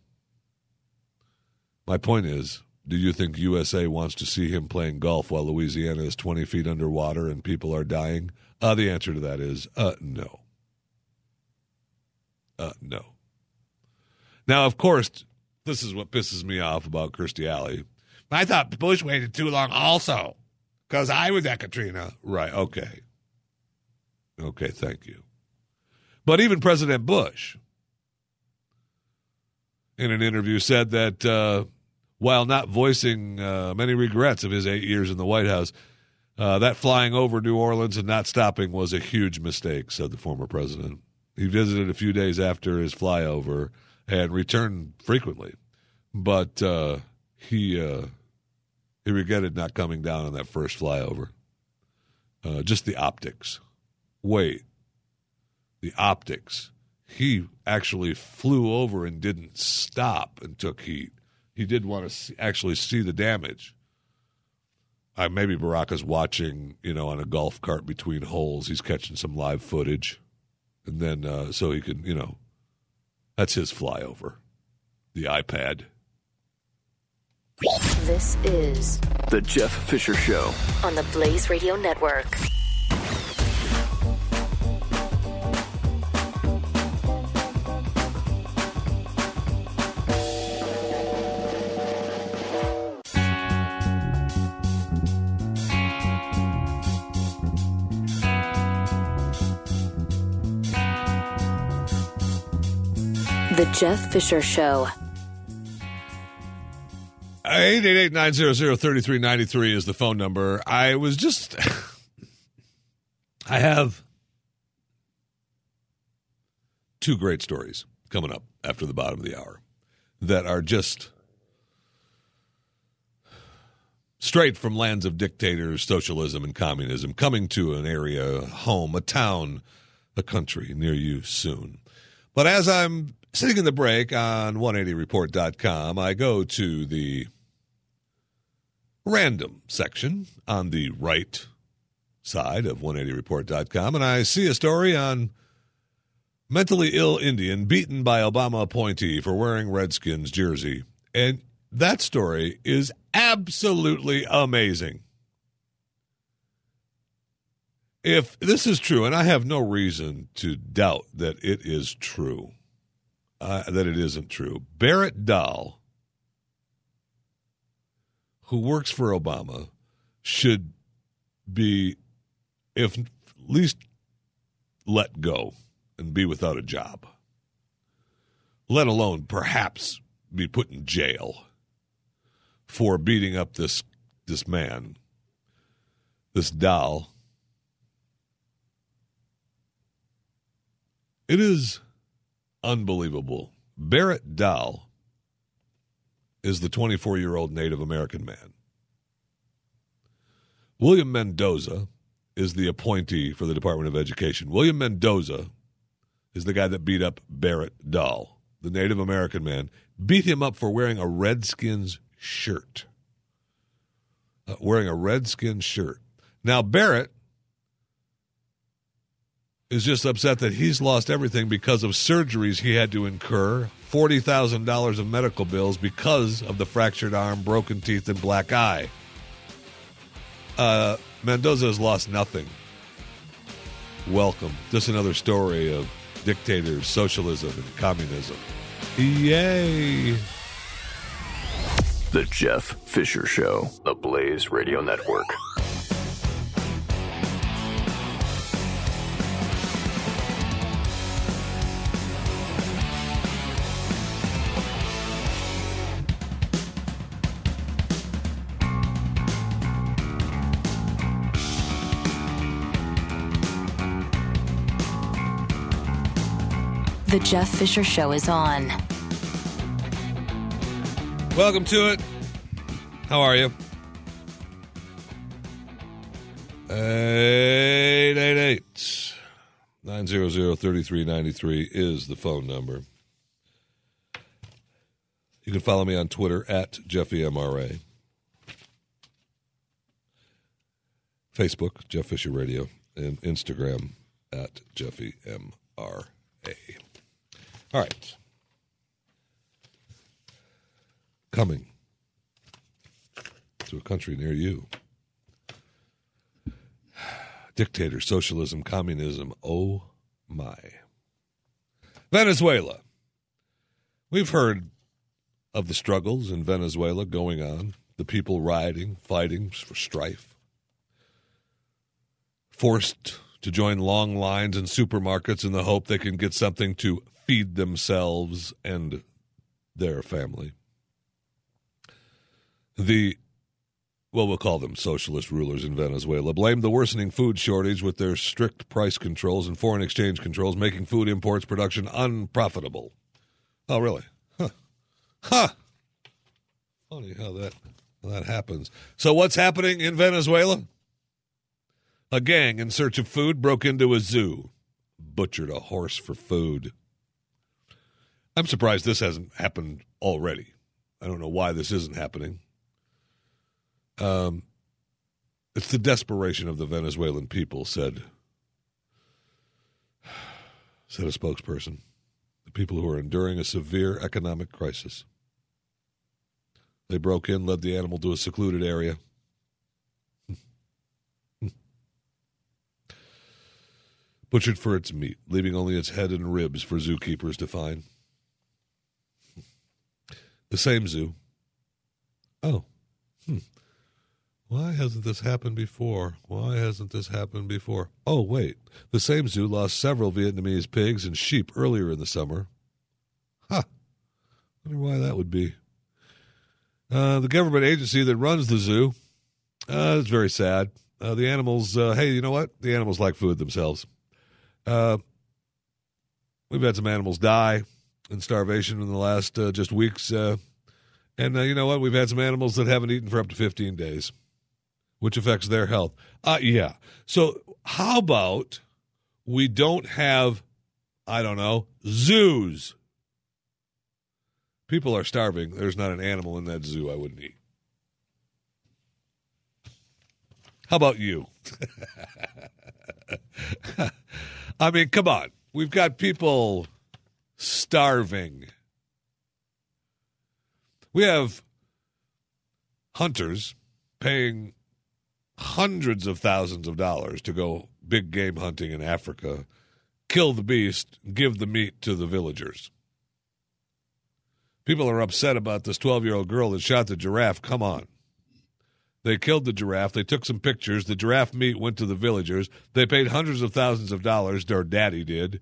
My point is do you think USA wants to see him playing golf while Louisiana is 20 feet underwater and people are dying? Uh, the answer to that is uh, no. Uh, no. Now, of course, this is what pisses me off about Kirstie Alley. I thought Bush waited too long also because I was at Katrina. Right. Okay. Okay. Thank you. But even President Bush, in an interview, said that uh, while not voicing uh, many regrets of his eight years in the White House, uh, that flying over New Orleans and not stopping was a huge mistake, said the former president. He visited a few days after his flyover and returned frequently, but uh, he uh, he regretted not coming down on that first flyover. Uh, just the optics. Wait, the optics. He actually flew over and didn't stop and took heat. He did want to see, actually see the damage. Uh, maybe Baraka's watching, you know, on a golf cart between holes. He's catching some live footage, and then uh, so he can, you know, that's his flyover, the iPad. This is The Jeff Fisher Show on the Blaze Radio Network. The Jeff Fisher Show. Uh, 888-900-3393 is the phone number. I was just [laughs] I have two great stories coming up after the bottom of the hour that are just straight from lands of dictators, socialism and communism coming to an area, home, a town, a country near you soon. But as I'm sitting in the break on 180report.com, I go to the random section on the right side of 180report.com, and I see a story on mentally ill Indian beaten by Obama appointee for wearing Redskins jersey. And that story is absolutely amazing. If this is true, and I have no reason to doubt that it is true, uh, that it isn't true, Barrett Dahl who works for Obama should be, if least, let go and be without a job, let alone perhaps be put in jail for beating up this this man, this Dahl. It is unbelievable. Barrett Dahl is the 24 year old Native American man. William Mendoza is the appointee for the Department of Education. William Mendoza is the guy that beat up Barrett Dahl, the Native American man, beat him up for wearing a Redskins shirt. Uh, wearing a Redskins shirt. Now, Barrett is just upset that he's lost everything because of surgeries he had to incur, $40,000 of medical bills because of the fractured arm, broken teeth, and black eye. Uh, Mendoza has lost nothing. Welcome. Just another story of dictators, socialism, and communism. Yay! The Jeff Fisher Show, the Blaze Radio Network. The Jeff Fisher Show is on. Welcome to it. How are you? 888 900 3393 is the phone number. You can follow me on Twitter at JeffyMRA. Facebook, Jeff Fisher Radio, and Instagram at JeffyMRA. All right. Coming to a country near you. Dictator, socialism, communism. Oh my. Venezuela. We've heard of the struggles in Venezuela going on, the people rioting, fighting for strife, forced to join long lines in supermarkets in the hope they can get something to feed themselves and their family. The, well, we'll call them socialist rulers in Venezuela, blame the worsening food shortage with their strict price controls and foreign exchange controls, making food imports production unprofitable. Oh, really? Huh. Huh. Funny how that, how that happens. So, what's happening in Venezuela? A gang in search of food broke into a zoo, butchered a horse for food. I'm surprised this hasn't happened already. I don't know why this isn't happening. Um, it's the desperation of the Venezuelan people, said said a spokesperson. The people who are enduring a severe economic crisis. They broke in, led the animal to a secluded area. [laughs] Butchered for its meat, leaving only its head and ribs for zookeepers to find. The same zoo. Oh. Hmm. Why hasn't this happened before? Why hasn't this happened before? Oh, wait. The same zoo lost several Vietnamese pigs and sheep earlier in the summer. Huh. Wonder why that would be. Uh, the government agency that runs the zoo, uh, it's very sad. Uh, the animals, uh, hey, you know what? The animals like food themselves. Uh, we've had some animals die and starvation in the last uh, just weeks. Uh, and uh, you know what? We've had some animals that haven't eaten for up to 15 days, which affects their health. Uh, yeah. So, how about we don't have, I don't know, zoos? People are starving. There's not an animal in that zoo I wouldn't eat. How about you? [laughs] I mean, come on. We've got people starving. We have hunters paying hundreds of thousands of dollars to go big game hunting in Africa, kill the beast, give the meat to the villagers. People are upset about this 12 year old girl that shot the giraffe. Come on. They killed the giraffe. They took some pictures. The giraffe meat went to the villagers. They paid hundreds of thousands of dollars, their daddy did,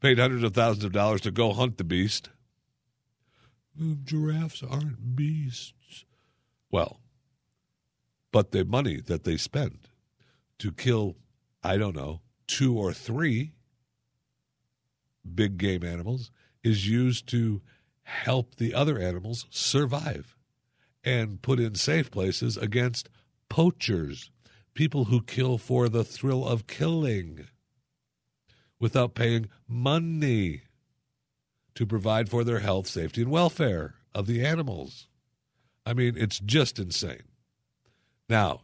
paid hundreds of thousands of dollars to go hunt the beast. Giraffes aren't beasts. Well, but the money that they spend to kill, I don't know, two or three big game animals is used to help the other animals survive. and put in safe places against poachers, people who kill for the thrill of killing without paying money to provide for their health, safety, and welfare of the animals. I mean, it's just insane. Now,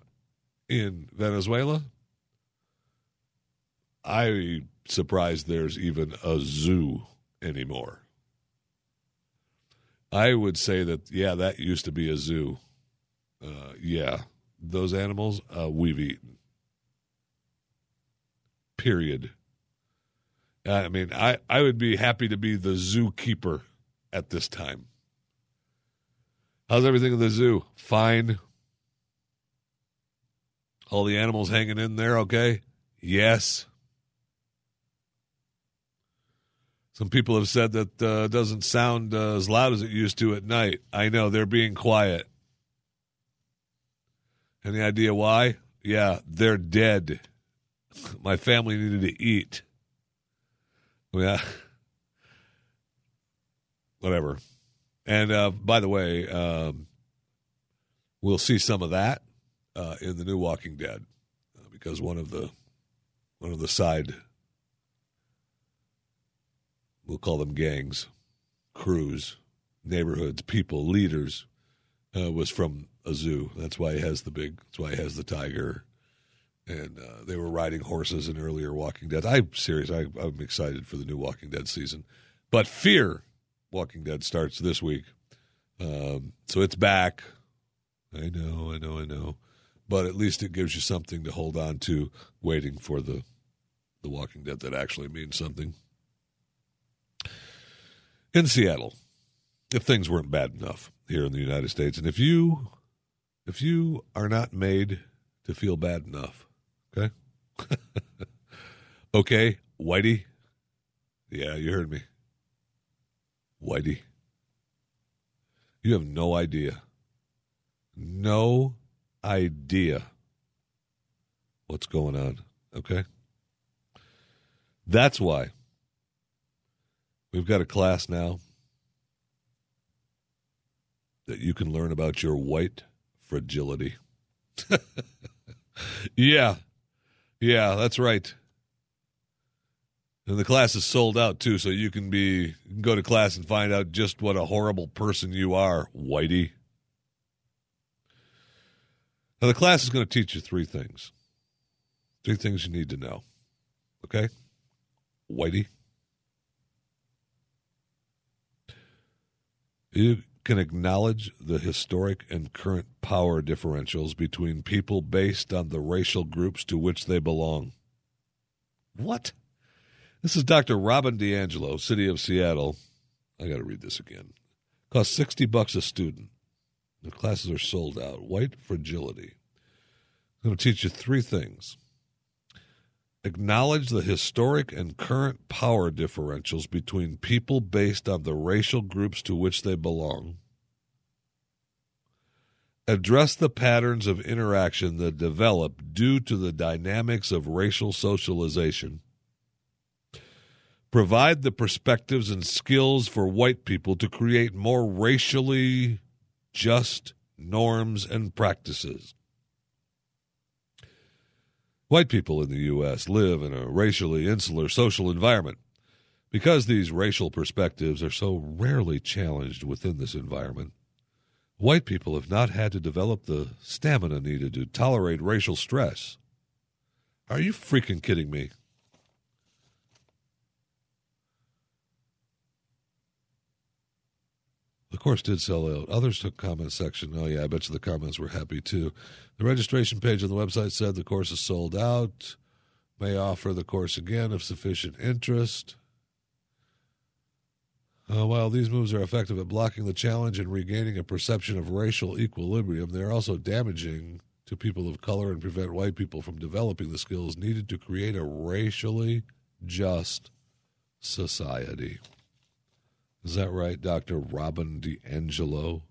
in Venezuela, I'm surprised there's even a zoo anymore. I would say that yeah, that used to be a zoo. Uh, yeah, those animals uh, we've eaten. Period. I mean, I, I would be happy to be the zookeeper at this time. How's everything in the zoo? Fine. All the animals hanging in there, okay? Yes. Some people have said that uh, doesn't sound uh, as loud as it used to at night. I know they're being quiet. Any idea why? Yeah, they're dead. [laughs] My family needed to eat. Yeah. Whatever. And uh, by the way, um, we'll see some of that uh, in the new Walking Dead uh, because one of the one of the side we'll call them gangs, crews, neighborhoods, people, leaders, uh, was from a zoo. That's why he has the big. That's why he has the tiger. And uh, they were riding horses in earlier Walking Dead. I'm serious. I, I'm excited for the new Walking Dead season. But Fear Walking Dead starts this week, um, so it's back. I know, I know, I know. But at least it gives you something to hold on to, waiting for the the Walking Dead that actually means something in Seattle, if things weren't bad enough here in the United States, and if you if you are not made to feel bad enough, okay, [laughs] okay, Whitey, yeah, you heard me, Whitey, you have no idea, no idea what's going on, okay. That's why We've got a class now that you can learn about your white fragility. [laughs] yeah. Yeah, that's right. And the class is sold out too, so you can be you can go to class and find out just what a horrible person you are, Whitey. Now the class is going to teach you three things. Three things you need to know. Okay? Whitey. You can acknowledge the historic and current power differentials between people based on the racial groups to which they belong. What? This is Dr. Robin DiAngelo, City of Seattle. I got to read this again. Costs 60 bucks a student. The classes are sold out. White fragility. I'm going to teach you three things acknowledge the historic and current power differentials between people based on the racial groups to which they belong, address the patterns of interaction that develop due to the dynamics of racial socialization, provide the perspectives and skills for white people to create more racially just norms and practices. White people in the U.S. live in a racially insular social environment. Because these racial perspectives are so rarely challenged within this environment, white people have not had to develop the stamina needed to tolerate racial stress. Are you freaking kidding me? The course did sell out. Others took comment section. Oh yeah, I bet you the comments were happy too. The registration page on the website said the course is sold out. May offer the course again if sufficient interest. Uh, while these moves are effective at blocking the challenge and regaining a perception of racial equilibrium, they are also damaging to people of color and prevent white people from developing the skills needed to create a racially just society. Is that right, Dr. Robin DiAngelo?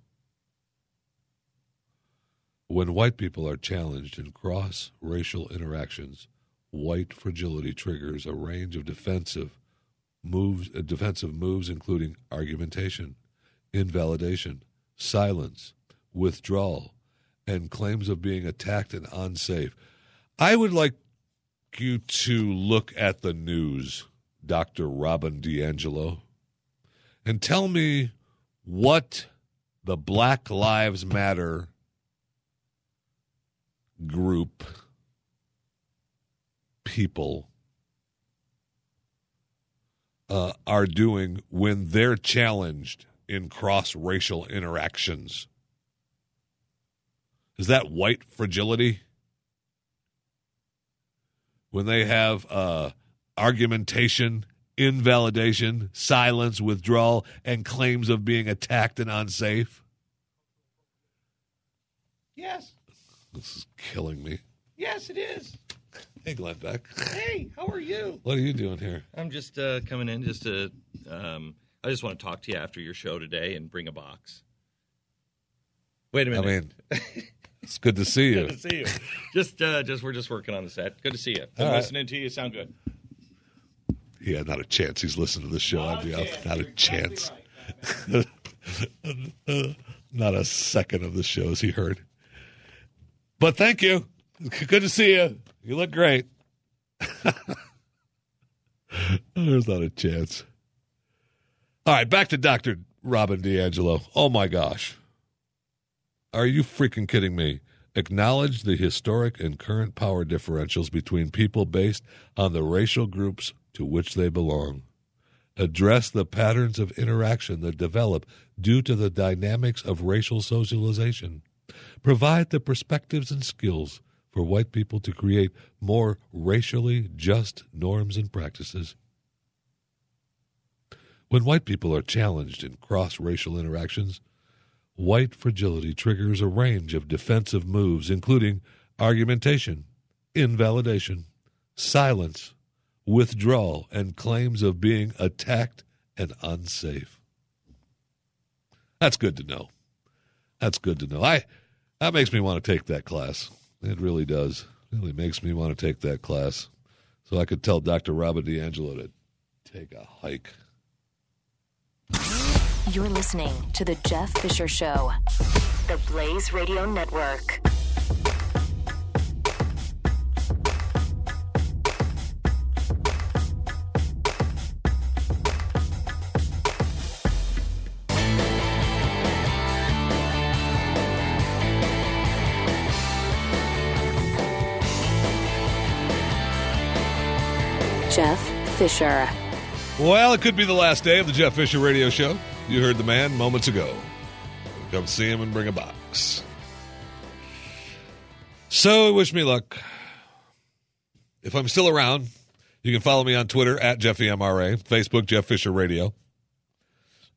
When white people are challenged in cross racial interactions, white fragility triggers a range of defensive moves, uh, defensive moves including argumentation, invalidation, silence, withdrawal, and claims of being attacked and unsafe. I would like you to look at the news, Dr. Robin DiAngelo, and tell me what the Black Lives Matter group people uh, are doing when they're challenged in cross racial interactions. Is that white fragility? When they have uh, argumentation, invalidation, silence, withdrawal, and claims of being attacked and unsafe? Yes. This is killing me. Yes, it is. Hey, Glenn Beck. Hey, how are you? What are you doing here? I'm just uh, coming in just to. Um, I just want to talk to you after your show today and bring a box. Wait a minute. I mean, it's good to see [laughs] you. good to see you. Just, uh, just we're just working on the set. Good to see you. Been All right. listening to you. Sound good. Yeah, not a chance. He's listening to the show. I'd be out. Not a chance. [laughs] not a second of the shows he heard. But thank you. Good to see you. You look great. [laughs] There's not a chance. All right, back to Dr. Robin DiAngelo. Oh my gosh. Are you freaking kidding me? Acknowledge the historic and current power differentials between people based on the racial groups to which they belong. Address the patterns of interaction that develop due to the dynamics of racial socialization. Provide the perspectives and skills for white people to create more racially just norms and practices. When white people are challenged in cross racial interactions, white fragility triggers a range of defensive moves, including argumentation, invalidation, silence, withdrawal, and claims of being attacked and unsafe. That's good to know. That's good to know. I that makes me want to take that class. It really does. It really makes me want to take that class. So I could tell Dr. Robin DiAngelo to take a hike. You're listening to The Jeff Fisher Show, the Blaze Radio Network. Fisher. Well, it could be the last day of the Jeff Fisher Radio Show. You heard the man moments ago. Come see him and bring a box. So, wish me luck. If I'm still around, you can follow me on Twitter at JeffyMRA, Facebook Jeff Fisher Radio.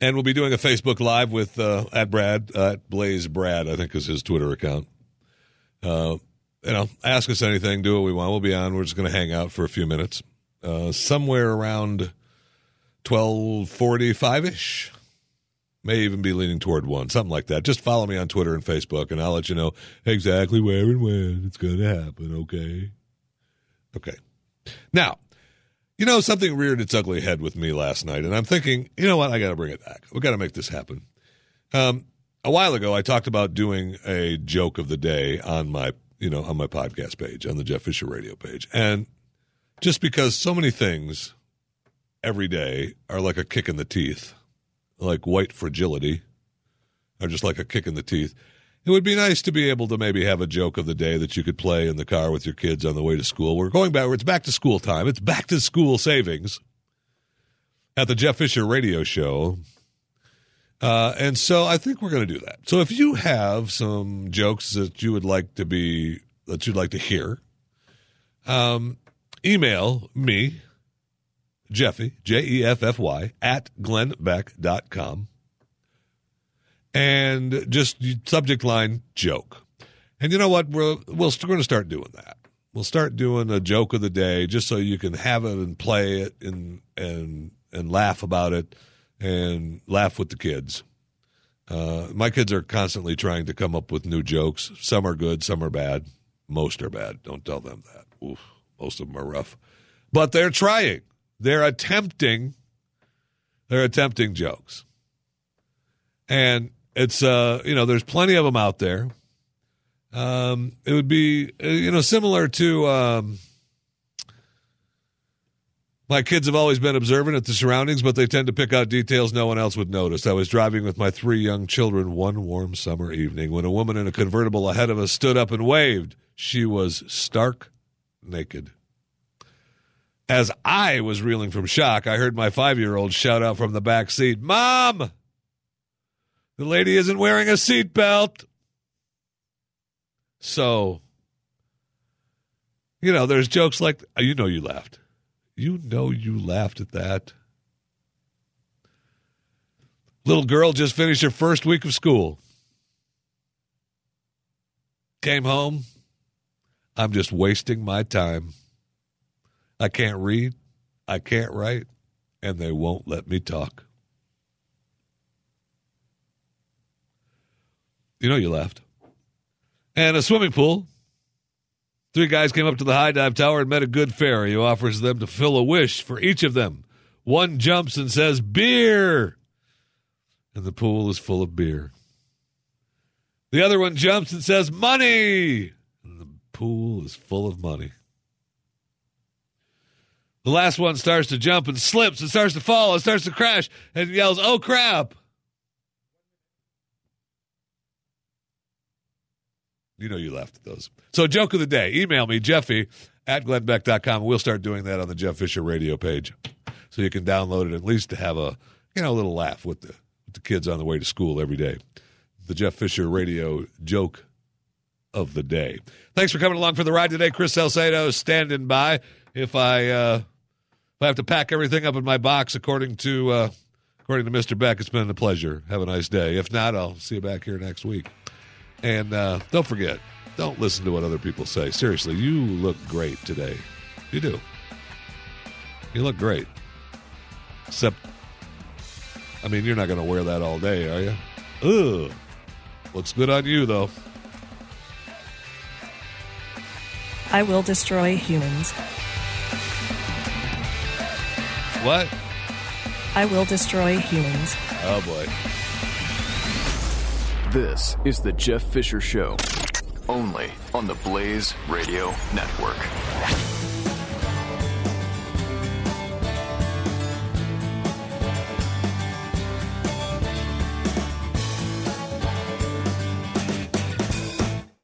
And we'll be doing a Facebook Live with uh, at Brad, uh, at Blaze Brad, I think is his Twitter account. Uh, you know, ask us anything, do what we want. We'll be on. We're just going to hang out for a few minutes. Uh, somewhere around 1245 ish. May even be leaning toward one, something like that. Just follow me on Twitter and Facebook, and I'll let you know exactly where and when it's going to happen, okay? Okay. Now, you know, something reared its ugly head with me last night, and I'm thinking, you know what? I got to bring it back. we got to make this happen. Um, a while ago, I talked about doing a joke of the day on my, you know, on my podcast page, on the Jeff Fisher radio page. And just because so many things every day are like a kick in the teeth, like white fragility, are just like a kick in the teeth. It would be nice to be able to maybe have a joke of the day that you could play in the car with your kids on the way to school. We're going back, it's back to school time. It's back to school savings at the Jeff Fisher radio show. Uh, and so I think we're going to do that. So if you have some jokes that you would like to be, that you'd like to hear, um, email me, Jeffy, J E F F Y, at glennbeck.com. And just subject line joke. And you know what? We're, we're going to start doing that. We'll start doing a joke of the day just so you can have it and play it and, and, and laugh about it and laugh with the kids. Uh, my kids are constantly trying to come up with new jokes. Some are good, some are bad. Most are bad. Don't tell them that. Oof, most of them are rough. But they're trying. They're attempting. They're attempting jokes. And it's uh, you know, there's plenty of them out there. Um, it would be uh, you know similar to um, my kids have always been observant at the surroundings, but they tend to pick out details no one else would notice. I was driving with my three young children one warm summer evening when a woman in a convertible ahead of us stood up and waved. She was stark naked. As I was reeling from shock, I heard my five year old shout out from the back seat, Mom! The lady isn't wearing a seatbelt. So, you know, there's jokes like, uh, you know, you laughed. You know, you laughed at that. Little girl just finished her first week of school. Came home. I'm just wasting my time. I can't read. I can't write. And they won't let me talk. You know, you laughed. And a swimming pool. Three guys came up to the high dive tower and met a good fairy who offers them to fill a wish for each of them. One jumps and says, Beer! And the pool is full of beer. The other one jumps and says, Money! Pool is full of money. The last one starts to jump and slips and starts to fall and starts to crash and yells, Oh crap! You know you laughed at those. So, joke of the day. Email me, Jeffy at glennbeck.com. We'll start doing that on the Jeff Fisher radio page. So you can download it at least to have a you know a little laugh with the with the kids on the way to school every day. The Jeff Fisher radio joke of the day. Thanks for coming along for the ride today. Chris Salcedo standing by. If I uh, if I have to pack everything up in my box according to uh, according to Mr. Beck, it's been a pleasure. Have a nice day. If not, I'll see you back here next week. And uh, don't forget, don't listen to what other people say. Seriously, you look great today. You do. You look great. Except, I mean, you're not going to wear that all day, are you? Ugh. Looks good on you, though. I will destroy humans. What? I will destroy humans. Oh, boy. This is the Jeff Fisher Show, only on the Blaze Radio Network.